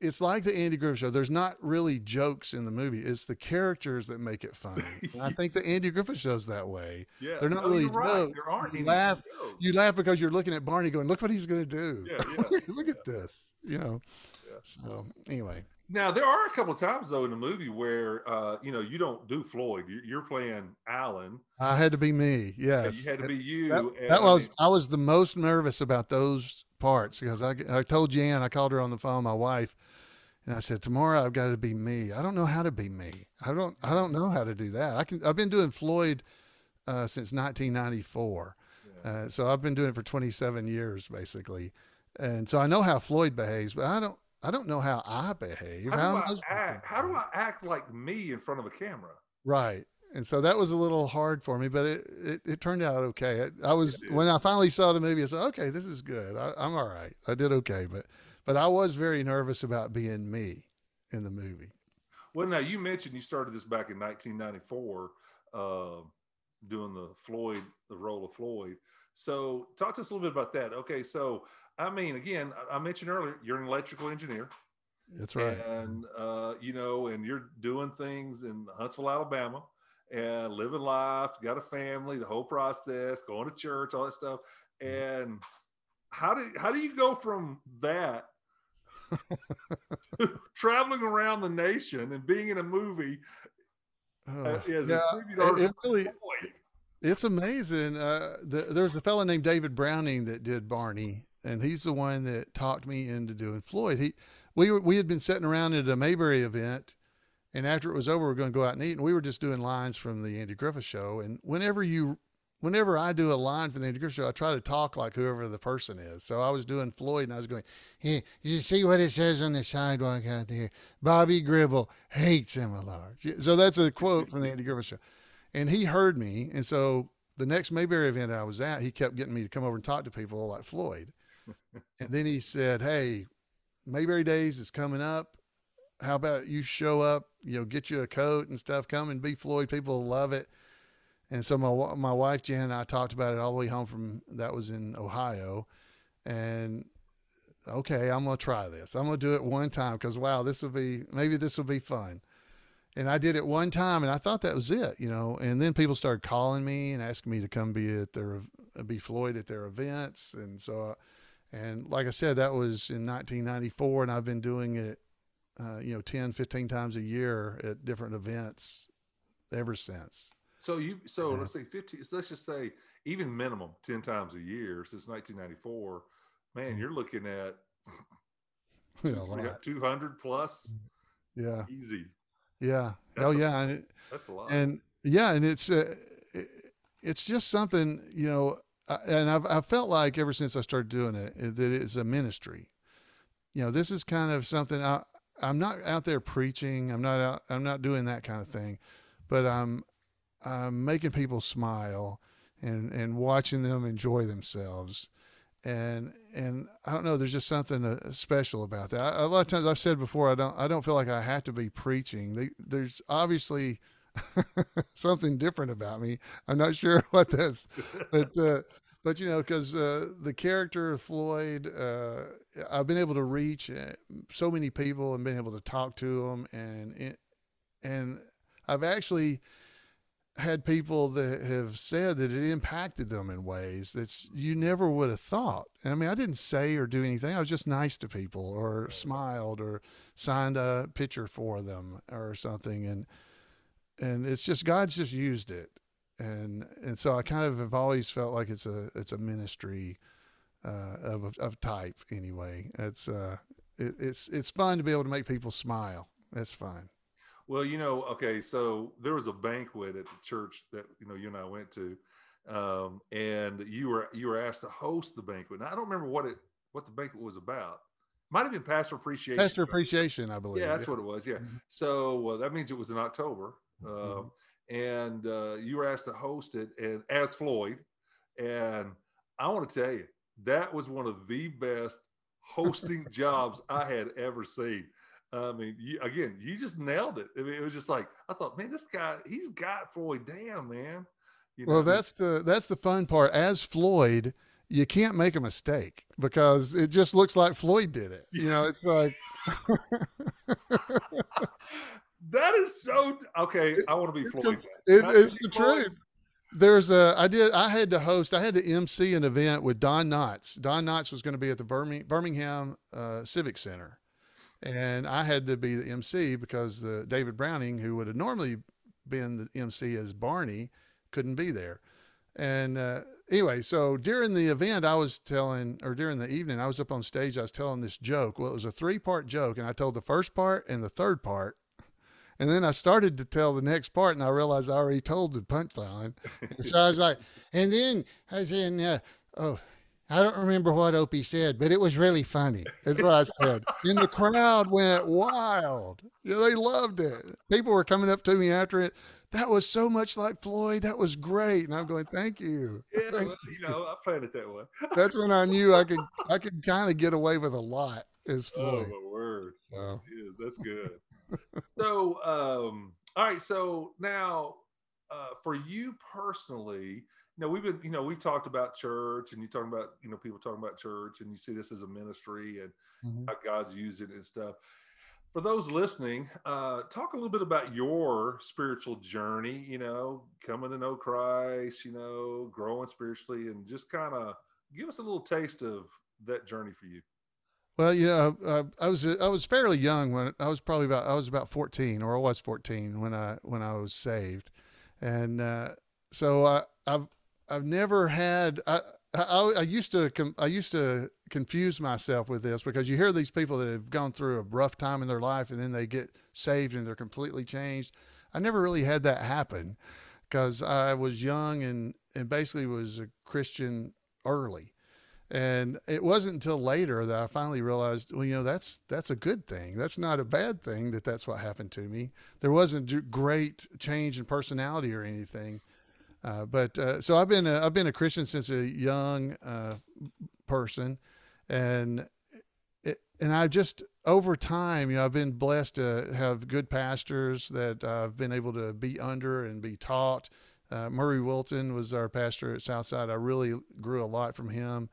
it's like the Andy Griffith Show. There's not really jokes in the movie. It's the characters that make it funny. And I think the Andy Griffith Show's that way. Yeah, They're not No, really right. jokes. There aren't You laugh- jokes. You laugh because you're looking at Barney going, look what he's going to do. Yeah, yeah, look at this, you know. Yeah. So anyway, Now there are a couple of times though in the movie where uh, you know you don't do Floyd. You're, you're playing Alan. I had to be me. Yes. you had to be you. that, that I was mean, I was the most nervous about those parts because I, I told Jan I called her on the phone my wife and I said tomorrow I've got to be me I don't know how to be me I don't I don't know how to do that I can I've been doing Floyd uh, since 1994 yeah. uh, so I've been doing it for 27 years basically and so I know how Floyd behaves but I don't I don't know how I behave how, How do I act? How do? I act like me in front of a camera? Right. And so that was a little hard for me, but it, it, it turned out okay. I, I was when I finally saw the movie, I said, "Okay, this is good. I, I'm all right. I did okay." But but I was very nervous about being me in the movie. Well, now you mentioned you started this back in 1994, uh, doing the Floyd, the role of Floyd. So talk to us a little bit about that. Okay, so I mean, again, I- mentioned earlier you're an electrical engineer. That's right. And uh, you know, and you're doing things in Huntsville, Alabama, and living life, got a family, the whole process, going to church, all that stuff. And how do how do you go from that to traveling around the nation and being in a movie uh, as yeah, it really- it's amazing. Uh, the, there's a fellow named David Browning that did Barney, and he's the one that talked me into doing Floyd. He we we had been sitting around at a Mayberry event, and after it was over, we are going to go out and eat, and we were just doing lines from the Andy Griffith Show. And whenever you, whenever I do a line from the Andy Griffith Show, I try to talk like whoever the person is. So I was doing Floyd, and I was going, Hey, you see what it says on the sidewalk out there? Bobby Gribble hates MLRs. So that's a quote from the Andy Griffith Show. And he heard me. And so the next Mayberry event I was at, he kept getting me to come over and talk to people like Floyd. And then he said, Hey, Mayberry Days is coming up. How about you show up, you know, get you a coat and stuff, come and be Floyd. People love it. And so my my wife Jan and I talked about it all the way home from that was in Ohio, and okay, I'm gonna try this. I'm gonna do it one time because wow, this will be maybe this will be fun. And I did it one time, and I thought that was it, you know. And then people started calling me and asking me to come be at their be Floyd at their events, and so, and like I said, that was in 1994, and I've been doing it, uh, you know, 10, 15 times a year at different events ever since. So you so yeah. let's say 50 so let's just say even minimum 10 times a year since 1994 man you're looking at yeah, 200 plus? Yeah. Easy. Yeah. That's oh a, yeah and it, that's a lot. and yeah and it's uh, it, it's just something you know and I've, I've felt like ever since I started doing it that it's a ministry. You know this is kind of something I, I'm not out there preaching. I'm not out, I'm not doing that kind of thing. But I'm um, making people smile and and watching them enjoy themselves. And and I don't know there's just something uh, special about that. I, a lot of times I've said before I don't I don't feel like I have to be preaching. They, there's obviously something different about me I'm not sure what that's but uh, but you know because uh, the character of Floyd uh, I've been able to reach uh, so many people and been able to talk to them and and I've actually had people that have said that it impacted them in ways that you never would have thought. And I mean, I didn't say or do anything. I was just nice to people or smiled or signed a picture for them or something. And, and it's just, God's just used it. And, and so I kind of have always felt like it's a, it's a ministry, uh, of, of type anyway. It's, uh, it, it's, it's fun to be able to make people smile. That's fine. Well, you know, okay, so there was a banquet at the church that you know you and I went to, um, and you were you were asked to host the banquet. Now I don't remember what it what the banquet was about. Might have been pastor appreciation. Pastor appreciation, I believe. Yeah, that's yeah. what it was. Yeah. Mm-hmm. So uh, that means it was in October, mm-hmm. And uh, you were asked to host it, and as Floyd, and I want to tell you that was one of the best hosting jobs I had ever seen. I mean, you, again, you just nailed it. I mean, it was just like I thought, man, this guy, he's got Floyd. Damn, man. You know? Well, that's the that's the fun part. As Floyd, you can't make a mistake because it just looks like Floyd did it. You know, it's like that is so okay. I want to be Floyd. It, it's the Floyd? truth. There's a I did I had to host I had to MC an event with Don Knotts. Don Knotts was going to be at the Birmingham, Birmingham uh, Civic Center and I had to be the MC because the David Browning, who would have normally been the MC as Barney, couldn't be there. And uh, anyway, so during the event, I was telling, or during the evening, I was up on stage. I was telling this joke. Well, it was a three-part joke, and I told the first part and the third part, and then I started to tell the next part, and I realized I already told the punchline. so I was like, and then I was in, uh, oh, I don't remember what Opie said, but it was really funny. Is what I said. and the crowd went wild. Yeah, they loved it. People were coming up to me after it. That was so much like Floyd. That was great. And I'm going, thank you. Yeah, thank well, you know, I found it that way. That's when I knew I could I could kind of get away with a lot as oh, Floyd. Oh my word. So. Yeah, that's good. So um, all right, so now uh, for you personally, you know, we've been, you know, we've talked about church and you talking about, you know, people talking about church and you see this as a ministry and mm-hmm. how God's using it and stuff. For those listening, uh, talk a little bit about your spiritual journey, you know, coming to know Christ, you know, growing spiritually and just kind of give us a little taste of that journey for you. Well, you know, uh, I was I was fairly young when I was probably about I was about fourteen or I was fourteen when I when I was saved, and uh, so I, I've I've never had. I, I, I used to I used to confuse myself with this because you hear these people that have gone through a rough time in their life and then they get saved and they're completely changed. I never really had that happen because I was young and and basically was a Christian early. And it wasn't until later that I finally realized, well, you know, that's that's a good thing. That's not a bad thing that that's what happened to me. There wasn't great change in personality or anything uh, but uh, so I've been a, I've been a Christian since a young uh, person, and it, and I just over time, you know, I've been blessed to have good pastors that I've been able to be under and be taught. Uh, Murray Wilton was our pastor at Southside. I really grew a lot from him.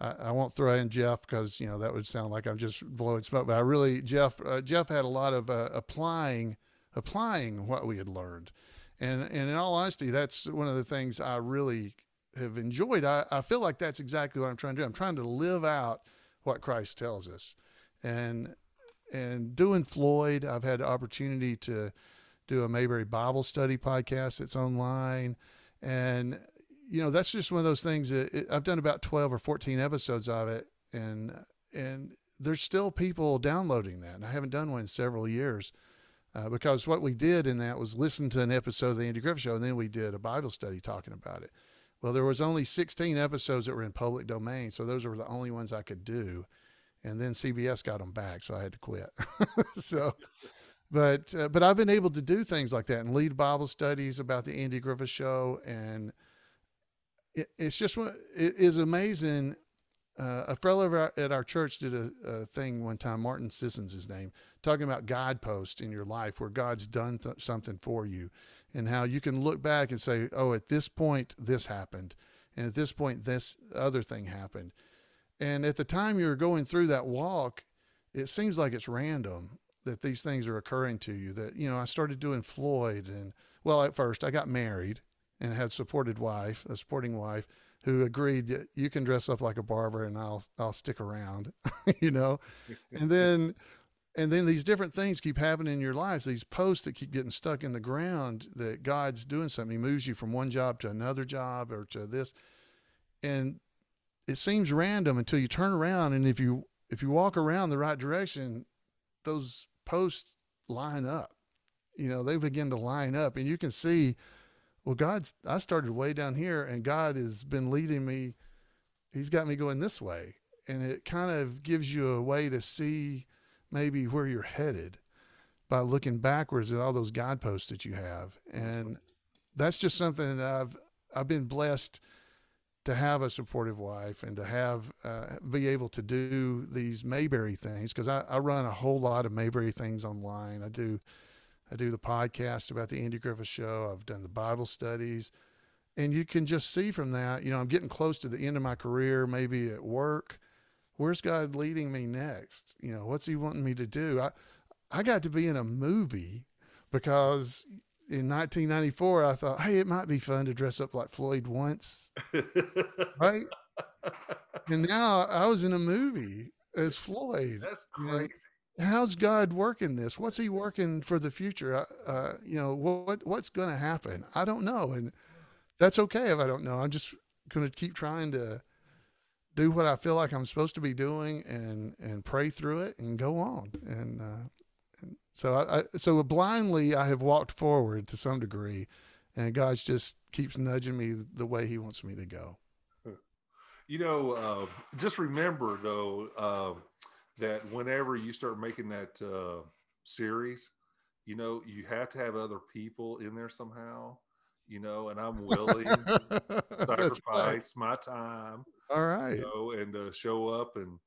I, won't throw in Jeff because you know that would sound like I'm just blowing smoke. But I really Jeff uh, Jeff had a lot of uh, applying applying what we had learned, and and in all honesty, that's one of the things I really have enjoyed. I, I feel like that's exactly what I'm trying to do. I'm trying to live out what Christ tells us, and and doing Floyd, I've had the opportunity to do a Mayberry Bible study podcast that's online, and you know that's just one of those things that it, I've done about 12 or 14 episodes of it, and and there's still people downloading that, and I haven't done one in several years. Uh, because what we did in that was listen to an episode of the Andy Griffith Show, and then we did a Bible study talking about it. Well, there was only 16 episodes that were in public domain, so those were the only ones I could do. And then CBS got them back, so I had to quit. so, but uh, but I've been able to do things like that and lead Bible studies about the Andy Griffith Show, and it, it's just it is amazing uh, a fellow at our church did a, a, thing one time. Martin Sisson's his name, talking about guideposts in your life where God's done th- something for you, and how you can look back and say, "Oh, at this point, this happened, and at this point, this other thing happened." And at the time you're going through that walk, it seems like it's random that these things are occurring to you. That you know, I started doing Floyd, and well, at first I got married and had supported wife, a supporting wife who agreed that you can dress up like a barber and I'll I'll stick around, you know. and then and then these different things keep happening in your lives. These posts that keep getting stuck in the ground that God's doing something. He moves you from one job to another job or to this. And it seems random until you turn around and if you if you walk around the right direction, those posts line up. You know, they begin to line up and you can see well, God's, I started way down here and God has been leading me. He's got me going this way. And it kind of gives you a way to see maybe where you're headed by looking backwards at all those guideposts that you have. And that's just something that I've, I've been blessed to have a supportive wife and to have, uh, be able to do these Mayberry things. Cause I, I run a whole lot of Mayberry things online. I do, I do the podcast about the Andy Griffith Show. I've done the Bible studies. And you can just see from that, you know, I'm getting close to the end of my career, maybe at work. Where's God leading me next? You know, what's He wanting me to do? I, I got to be in a movie because in 1994, I thought, hey, it might be fun to dress up like Floyd once. right? And now I was in a movie as Floyd. That's crazy how's God working this? What's He working for the future? Uh, uh you know, what what's going to happen? I don't know, and that's okay if I don't know. I'm just going to keep trying to do what I feel like I'm supposed to be doing, and and pray through it and go on. And, uh, and so I, I so blindly I have walked forward to some degree, and God just keeps nudging me the way He wants me to go. You know, uh, just remember though uh, that whenever you start making that uh, series, you know, you have to have other people in there somehow, you know, and I'm willing to sacrifice my time. All right. You know, and uh, show up and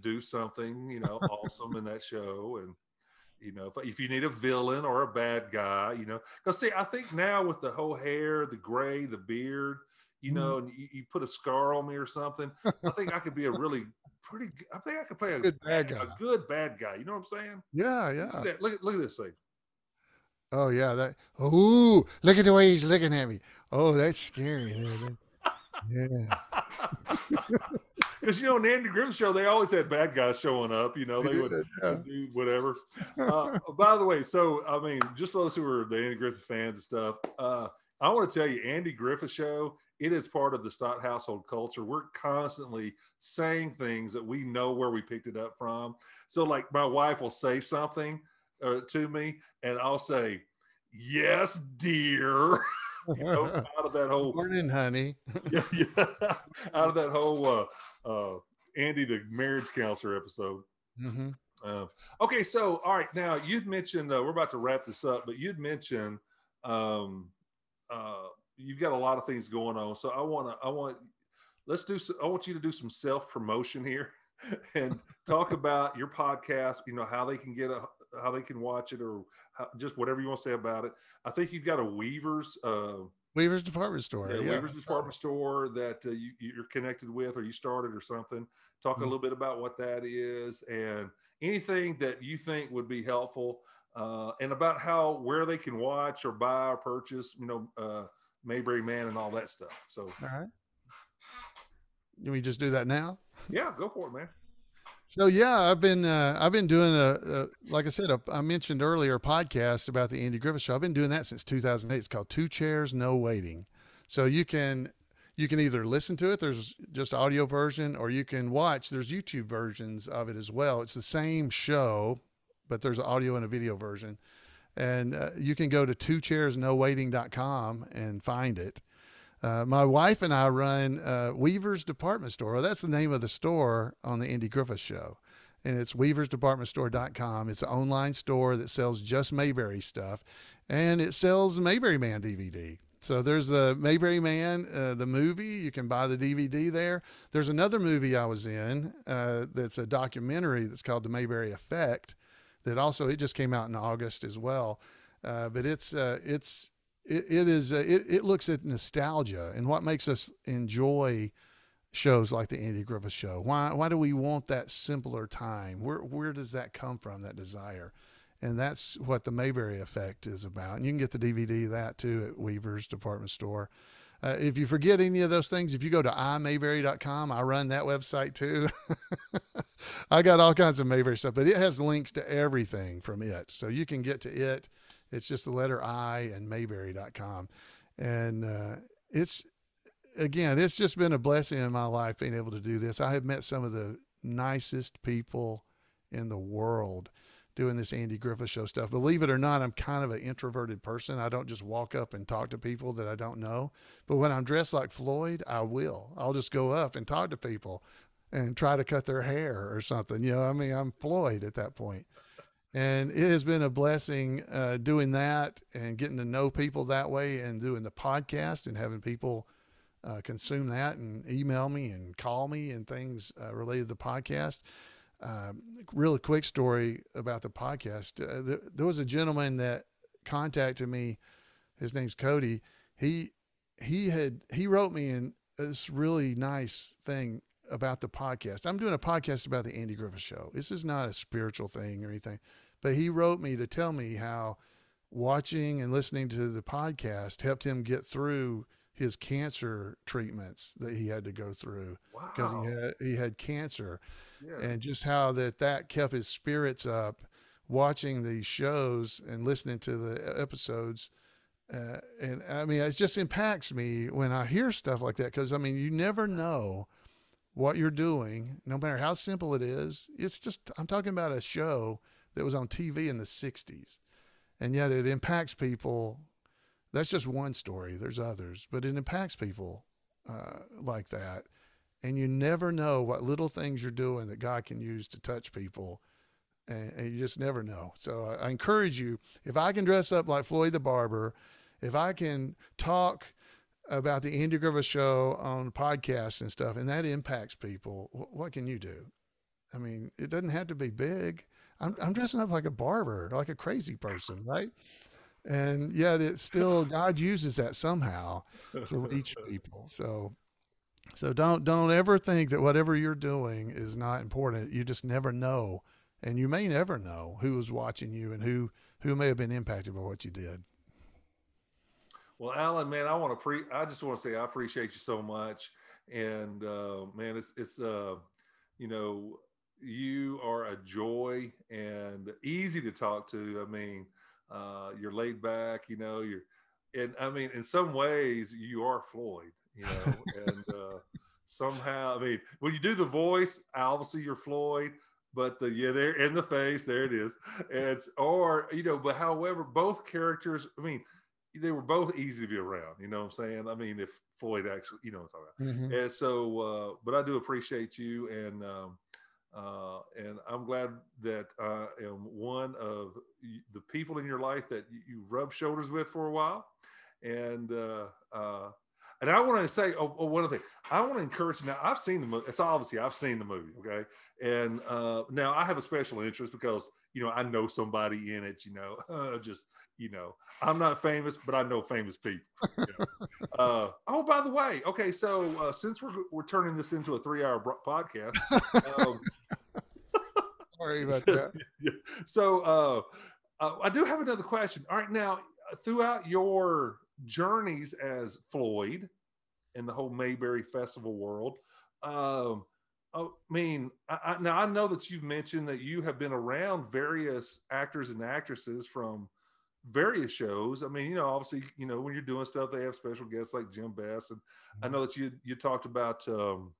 do something, you know, awesome in that show. And, you know, if, if you need a villain or a bad guy, you know, because see, I think now with the whole hair, the gray, the beard, you know, mm. and you, you, put a scar on me or something, I think I could be a really pretty. I think I could play a good bad guy. A good bad guy. You know what I'm saying? Yeah, yeah. Look at. Look, look at this thing. Oh yeah, that. Oh, look at the way he's looking at me. Oh, that's scary. yeah. Because you know, in the Andy Griffith show, they always had bad guys showing up. You know, they, they would yeah. do whatever. Uh, by the way, so I mean, just for those who are the Andy Griffith fans and stuff, uh, I want to tell you, Andy Griffith show it is part of the Stott household culture. We're constantly saying things that we know where we picked it up from. So, like, my wife will say something uh, to me, and I'll say, "Yes, dear." you know, out of that whole morning, honey. yeah, yeah, out of that whole uh, uh, Andy the marriage counselor episode. Mm-hmm. Uh, okay, so all right, now you'd mentioned uh, we're about to wrap this up, but you'd mentioned um, uh, you've got a lot of things going on. So I want to, I want, let's do, I want you to do some self promotion here. and talk about your podcast. You know how they can get a how they can watch it or how, just whatever you want to say about it. I think you've got a Weavers. Uh, Weaver's Department Store. yeah, Yeah. Weaver's department store that uh, you, you're connected with or you started or something. Talk a Mhm. little bit about what that is and anything that you think would be helpful uh, and about how where they can watch or buy or purchase, you know, uh, Mayberry Man and all that stuff. So All right. Can we just do that now? yeah, go for it, man. So yeah, I've been uh, I've been doing a, a like I said a, I mentioned earlier a podcast about the Andy Griffith Show. I've been doing that since 2008. It's called Two Chairs No Waiting. So you can you can either listen to it. There's just audio version, or you can watch. There's YouTube versions of it as well. It's the same show, but there's an audio and a video version. And uh, you can go to twochairsnowaiting.com and find it. Uh, my wife and I run uh, Weaver's Department Store. That's the name of the store on the Andy Griffith Show. And it's weaversdepartmentstore.com. It's an online store that sells just Mayberry stuff. And it sells Mayberry Man DVD. So there's the Mayberry Man, uh, the movie. You can buy the DVD there. There's another movie I was in uh, that's a documentary that's called The Mayberry Effect that also, it just came out in August as well. Uh, but it's, uh, it's, it, it is uh, it, it looks at nostalgia and what makes us enjoy shows like the Andy Griffith Show. Why why do we want that simpler time? Where where does that come from? That desire, and that's what the Mayberry Effect is about. And you can get the DVD of that too at Weaver's Department Store. Uh, if you forget any of those things, if you go to imayberry.com, I run that website too. I got all kinds of Mayberry stuff, but it has links to everything from it. So you can get to it. It's just the letter I and mayberry.com. And uh, it's, again, it's just been a blessing in my life being able to do this. I have met some of the nicest people in the world doing this Andy Griffith show stuff. Believe it or not, I'm kind of an introverted person. I don't just walk up and talk to people that I don't know. But when I'm dressed like Floyd, I will. I'll just go up and talk to people and try to cut their hair or something. You know, I mean, I'm Floyd at that point. And it has been a blessing uh, doing that and getting to know people that way and doing the podcast and having people uh, consume that and email me and call me and things uh, related to the podcast. Um, really quick story about the podcast. Uh, th- there was a gentleman that contacted me. His name's Cody. He he had he wrote me in this really nice thing about the podcast. I'm doing a podcast about the Andy Griffith Show. This is not a spiritual thing or anything, but he wrote me to tell me how watching and listening to the podcast helped him get through his cancer treatments that he had to go through because Wow. he had he had cancer Yeah. and just how that that kept his spirits up watching these shows and listening to the episodes uh, and i mean it just impacts me when i hear stuff like that because i mean you never know what you're doing no matter how simple it is it's just i'm talking about a show that was on tv in the 60s and yet it impacts people that's just one story there's others but it impacts people uh, like that and you never know what little things you're doing that God can use to touch people. And, and you just never know. So I, I encourage you if I can dress up like Floyd the Barber, if I can talk about the Andy Griffith show on podcasts and stuff, and that impacts people, wh- what can you do? I mean, it doesn't have to be big. I'm, I'm dressing up like a barber, like a crazy person, right? And yet it's still, God uses that somehow to reach people. So so don't don't ever think that whatever you're doing is not important. You just never know, and you may never know who was watching you and who who may have been impacted by what you did. Well, Alan, man, I want to pre. I just want to say I appreciate you so much, and uh, man, it's it's uh, you know, you are a joy and easy to talk to. I mean, uh, you're laid back, you know, you're, and I mean, in some ways, you are Floyd, you know, and uh, somehow, I mean, when you do the voice, obviously you're Floyd, but the yeah, there in the face, there it is. It's or you know, but however, both characters, I mean they were both easy to be around. You know what I'm saying? I mean, if Floyd actually, you know what I'm talking about. And so, uh, but I do appreciate you, and um, uh, and I'm glad that I am one of the people in your life that you rub shoulders with for a while. And uh, uh, And I want to say oh, oh, one other thing. I want to encourage. Now, I've seen the movie. It's obviously I've seen the movie. Okay, and uh, now I have a special interest because you know I know somebody in it. You know, uh, just you know, I'm not famous, but I know famous people. You know? uh, oh, by the way, okay, so uh, since we're we're turning this into a three hour podcast. Um, Sorry about that. yeah. So uh, uh, I do have another question. All right, now throughout your journeys as Floyd in the whole Mayberry Festival world, um, I mean, I, I, now I know that you've mentioned that you have been around various actors and actresses from various shows. I mean, you know, obviously, you know, when you're doing stuff, they have special guests like Jim Best, and I know that you you talked about um,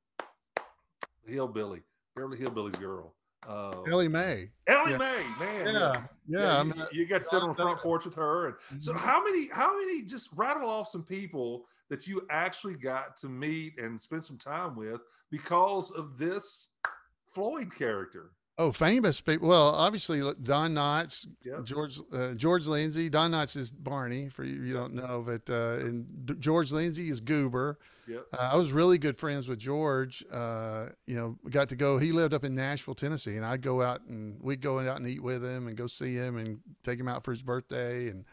Hillbilly, Beverly Hillbillies girl. Uh, Ellie Mae. Ellie Yeah. Mae, man. Yeah, yeah. I'm you, not- you got to sit on the front porch with her. And so Mhm. how many, how many just rattle off some people that you actually got to meet and spend some time with because of this Floyd character? Oh, famous people. Well, obviously Don Knotts, Yeah. George uh, George Lindsay. Don Knotts is Barney for you. You don't know, but uh, and D- George Lindsay is Goober. Yep. Uh, I was really good friends with George. Uh, you know, we got to go. He lived up in Nashville, Tennessee, and I'd go out and we'd go out and eat with him and go see him and take him out for his birthday and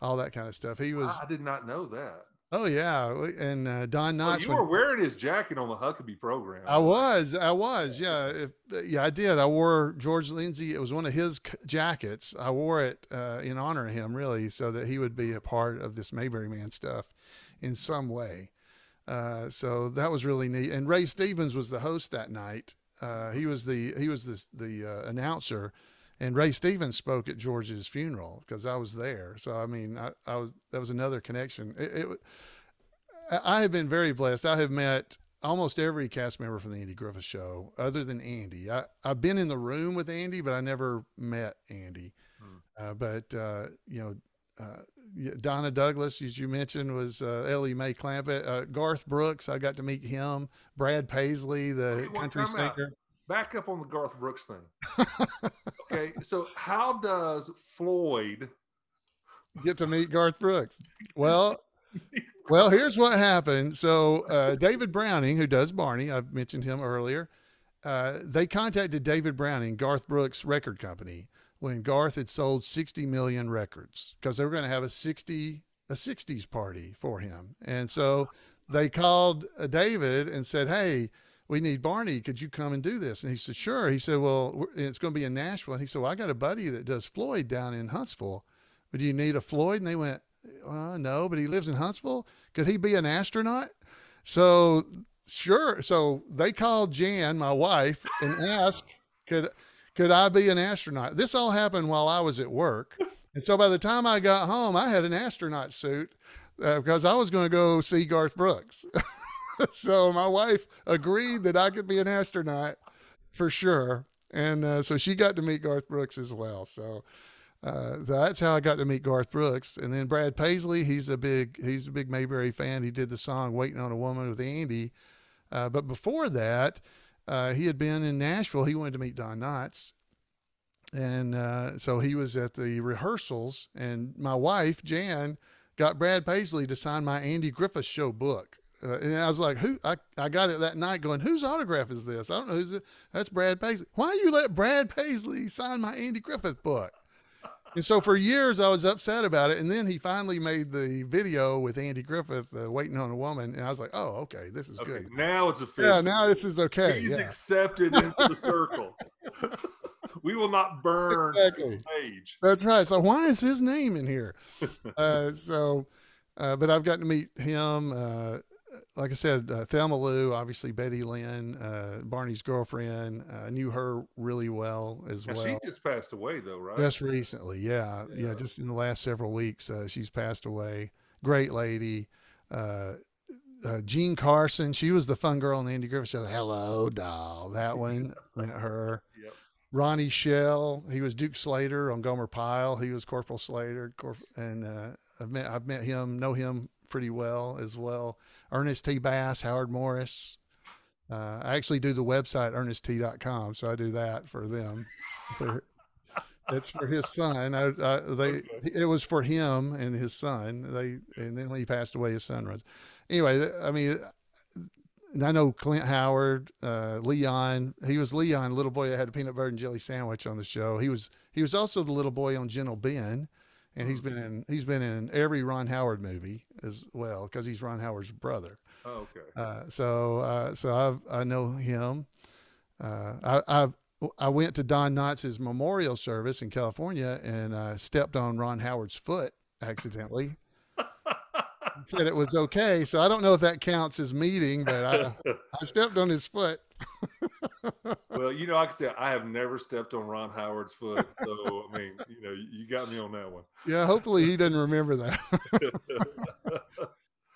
all that kind of stuff. He was. I did not know that. Oh yeah, and uh, Don Knotts. you when- were wearing his jacket on the Huckabee program. I was, I was, yeah, if, yeah, I did. I wore George Lindsay. It was one of his jackets. I wore it uh, in honor of him, really, so that he would be a part of this Mayberry Man stuff in some way. Uh, so that was really neat. And Ray Stevens was the host that night. Uh, he was the he was the the uh, announcer, and Ray Stevens spoke at George's funeral because I was there. So I mean, I, I was that was another connection. It, it, I have been very blessed. I have met almost every cast member from the Andy Griffith Show, other than Andy. I, I've been in the room with Andy, but I never met Andy. Hmm. Uh, but uh, you know, uh, Donna Douglas, as you mentioned, was uh, Ellie Mae Clampett. Uh, Garth Brooks, I got to meet him. Brad Paisley, the country out. singer. Back up on the Garth Brooks thing. Okay, so how does Floyd? get to meet Garth Brooks. Well, well, here's what happened. So uh, David Browning, who does Barney, I've mentioned him earlier. Uh, they contacted David Browning, Garth Brooks record company, when Garth had sold 60 million records because they were going to have a 60 a 60s party for him, and so they called uh, David and said, "Hey." We need Barney. Could you come and do this? And he said, sure. He said, well, it's going to be in Nashville. And he said, well, I got a buddy that does Floyd down in Huntsville. But do you need a Floyd? And they went, uh, no, but he lives in Huntsville. Could he be an astronaut? So sure. So they called Jan, my wife, and asked, could could I be an astronaut? This all happened while I was at work. And so by the time I got home, I had an astronaut suit uh, because I was going to go see Garth Brooks. so my wife agreed that I could be an astronaut for sure. And uh, so she got to meet Garth Brooks as well. So uh, that's how I got to meet Garth Brooks. And then Brad Paisley, he's a big he's a big Mayberry fan. He did the song "Waiting on a Woman" with Andy. Uh, but before that, uh, he had been in Nashville. He wanted to meet Don Knotts, and uh, so he was at the rehearsals. And my wife Jan got Brad Paisley to sign my Andy Griffith Show book. Uh, and I was like, "Who?" I, I got it that night, going, "Whose autograph is this?" I don't know who's it. That's Brad Paisley. Why you let Brad Paisley sign my Andy Griffith book? And so for years I was upset about it. And then he finally made the video with Andy Griffith, uh, waiting on a woman. And I was like, oh, okay, this is Okay, good. now it's official. Yeah, now this is okay. He's Yeah, accepted into the circle. we will not burn exactly. the page. That's right. So why is his name in here? Uh, so, uh, but I've gotten to meet him. Uh, like I said, uh, Thelma Lou, obviously Betty Lynn, uh, Barney's girlfriend. I knew her really well as Now, well. she just passed away, though, right? Just recently, yeah, yeah, Yeah. just in the last several weeks, uh, she's passed away. Great lady. Uh, uh, Jean Carson, she was the fun girl in the Andy Griffith show. Hello, doll. That one, met her. Yep. Ronnie Schell, he was Duke Slater on Gomer Pyle. He was Corporal Slater, Corp- and uh, I've met I've met him, know him pretty well as well. Ernest T. Bass, Howard Morris. Uh, I actually do the website ernest.t.com, so I do that for them. It's for his son. I, I, they, Okay. it was for him and his son. They, and then when he passed away, his son runs. Anyway, I mean, and I know Clint Howard, uh, Leon. He was Leon, little boy that had a peanut butter and jelly sandwich on the show. He was, he was also the little boy on Gentle Ben, and he's been in, he's been in every Ron Howard movie as well because he's Ron Howard's brother. Oh, okay. Uh, so uh, so I I know him. Uh, I I I went to Don Knotts' memorial service in California and uh, stepped on Ron Howard's foot accidentally. Said it was okay, so I don't know if that counts as meeting, but I, I stepped on his foot. well, you know, like I said, I have never stepped on Ron Howard's foot. So, I mean, you know, you got me on that one. Yeah, hopefully he doesn't remember that.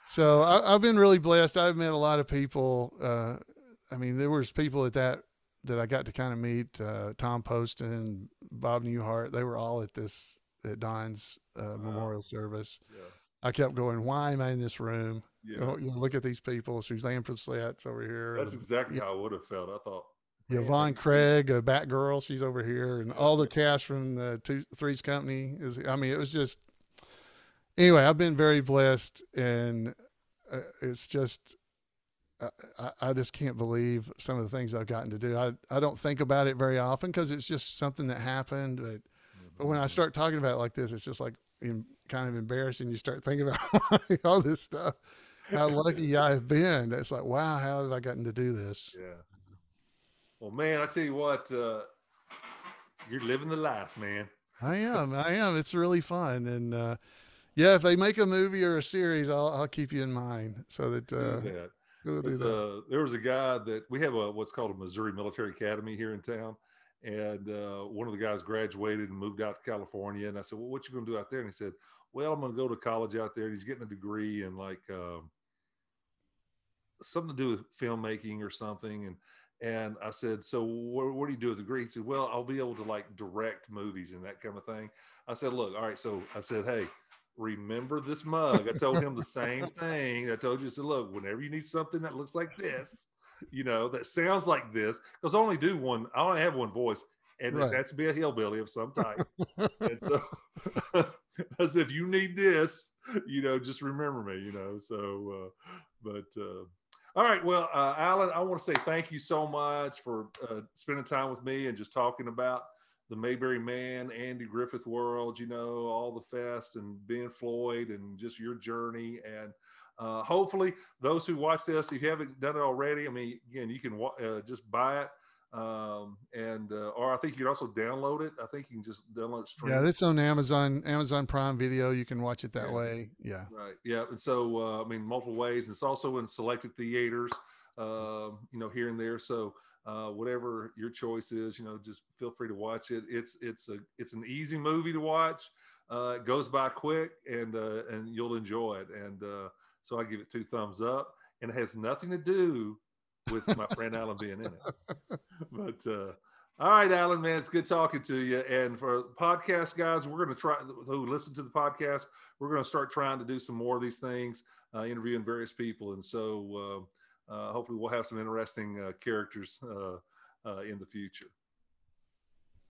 so I, I've been really blessed. I've met a lot of people. Uh, I mean, there was people at that that I got to kind of meet. Uh, Tom Poston, Bob Newhart. They were all at this at Don's uh, memorial service. yeah. I kept going. Why am I in this room? Yeah. You know, you look at these people. Suzanne Pleshette's over here. That's and exactly how I would have felt. I thought, Yvonne Craig, a Batgirl. She's over here, and all the cast from the two Threes Company is. I mean, it was just. Anyway, I've been very blessed, and uh, it's just. I, I- I just can't believe some of the things I've gotten to do. I I don't think about it very often because it's just something that happened. But but when I start talking about it like this, it's just like em- kind of embarrassing. You start thinking about all this stuff. How lucky I've been. It's like, wow, how have I gotten to do this? yeah. Well, man, I tell you what, uh, you're living the life, man. I am. I am. It's really fun, and uh, yeah, if they make a movie or a series, I'll I'll keep you in mind so that uh, that. we'll that. a- there was a guy that we have a what's called a Missouri Military Academy here in town, and uh, one of the guys graduated and moved out to California. And I said, "Well, what you going to do out there?" And he said, "Well, I'm going to go to college out there." And he's getting a degree in like um, something to do with filmmaking or something. And and I said, "So what, what do you do with the degree?" He said, "Well, I'll be able to like direct movies and that kind of thing." I said, "Look, all right." So I said, "Hey." Remember this mug. I told him the same thing. I told you, I said, look, whenever you need something that looks like this, you know, that sounds like this, because I only do one, I only have one voice, and Right. it has to be a hillbilly of some type. and so, as if you need this, you know, just remember me, you know. So, uh, but uh, all right, well, uh, Alan, I want to say thank you so much for uh, spending time with me and just talking about the Mayberry Man, Andy Griffith world, you know, all the fest and Ben Floyd and just your journey. And uh, hopefully, those who watch this, if you haven't done it already, I mean, again, you can wa- uh, just buy it. Um, and, uh, or I think you can also download it. I think you can just download it stream. Yeah, it's on Amazon Amazon Prime Video. You can watch it that Yeah. way. Yeah. Right. Yeah. And so, uh, I mean, multiple ways. It's also in selected theaters, um, you know, here and there. So, uh, whatever your choice is, you know, just feel free to watch it. It's it's a it's an easy movie to watch. Uh, it goes by quick, and uh, and you'll enjoy it. And uh, so I give it two thumbs up. And it has nothing to do with my friend Alan being in it. But uh, all right, Alan, man, it's good talking to you. And for podcast guys, we're going to try who listen to the podcast. We're going to start trying to do some more of these things, uh, interviewing various people, and so uh, uh, hopefully we'll have some interesting uh, characters uh, uh, in the future.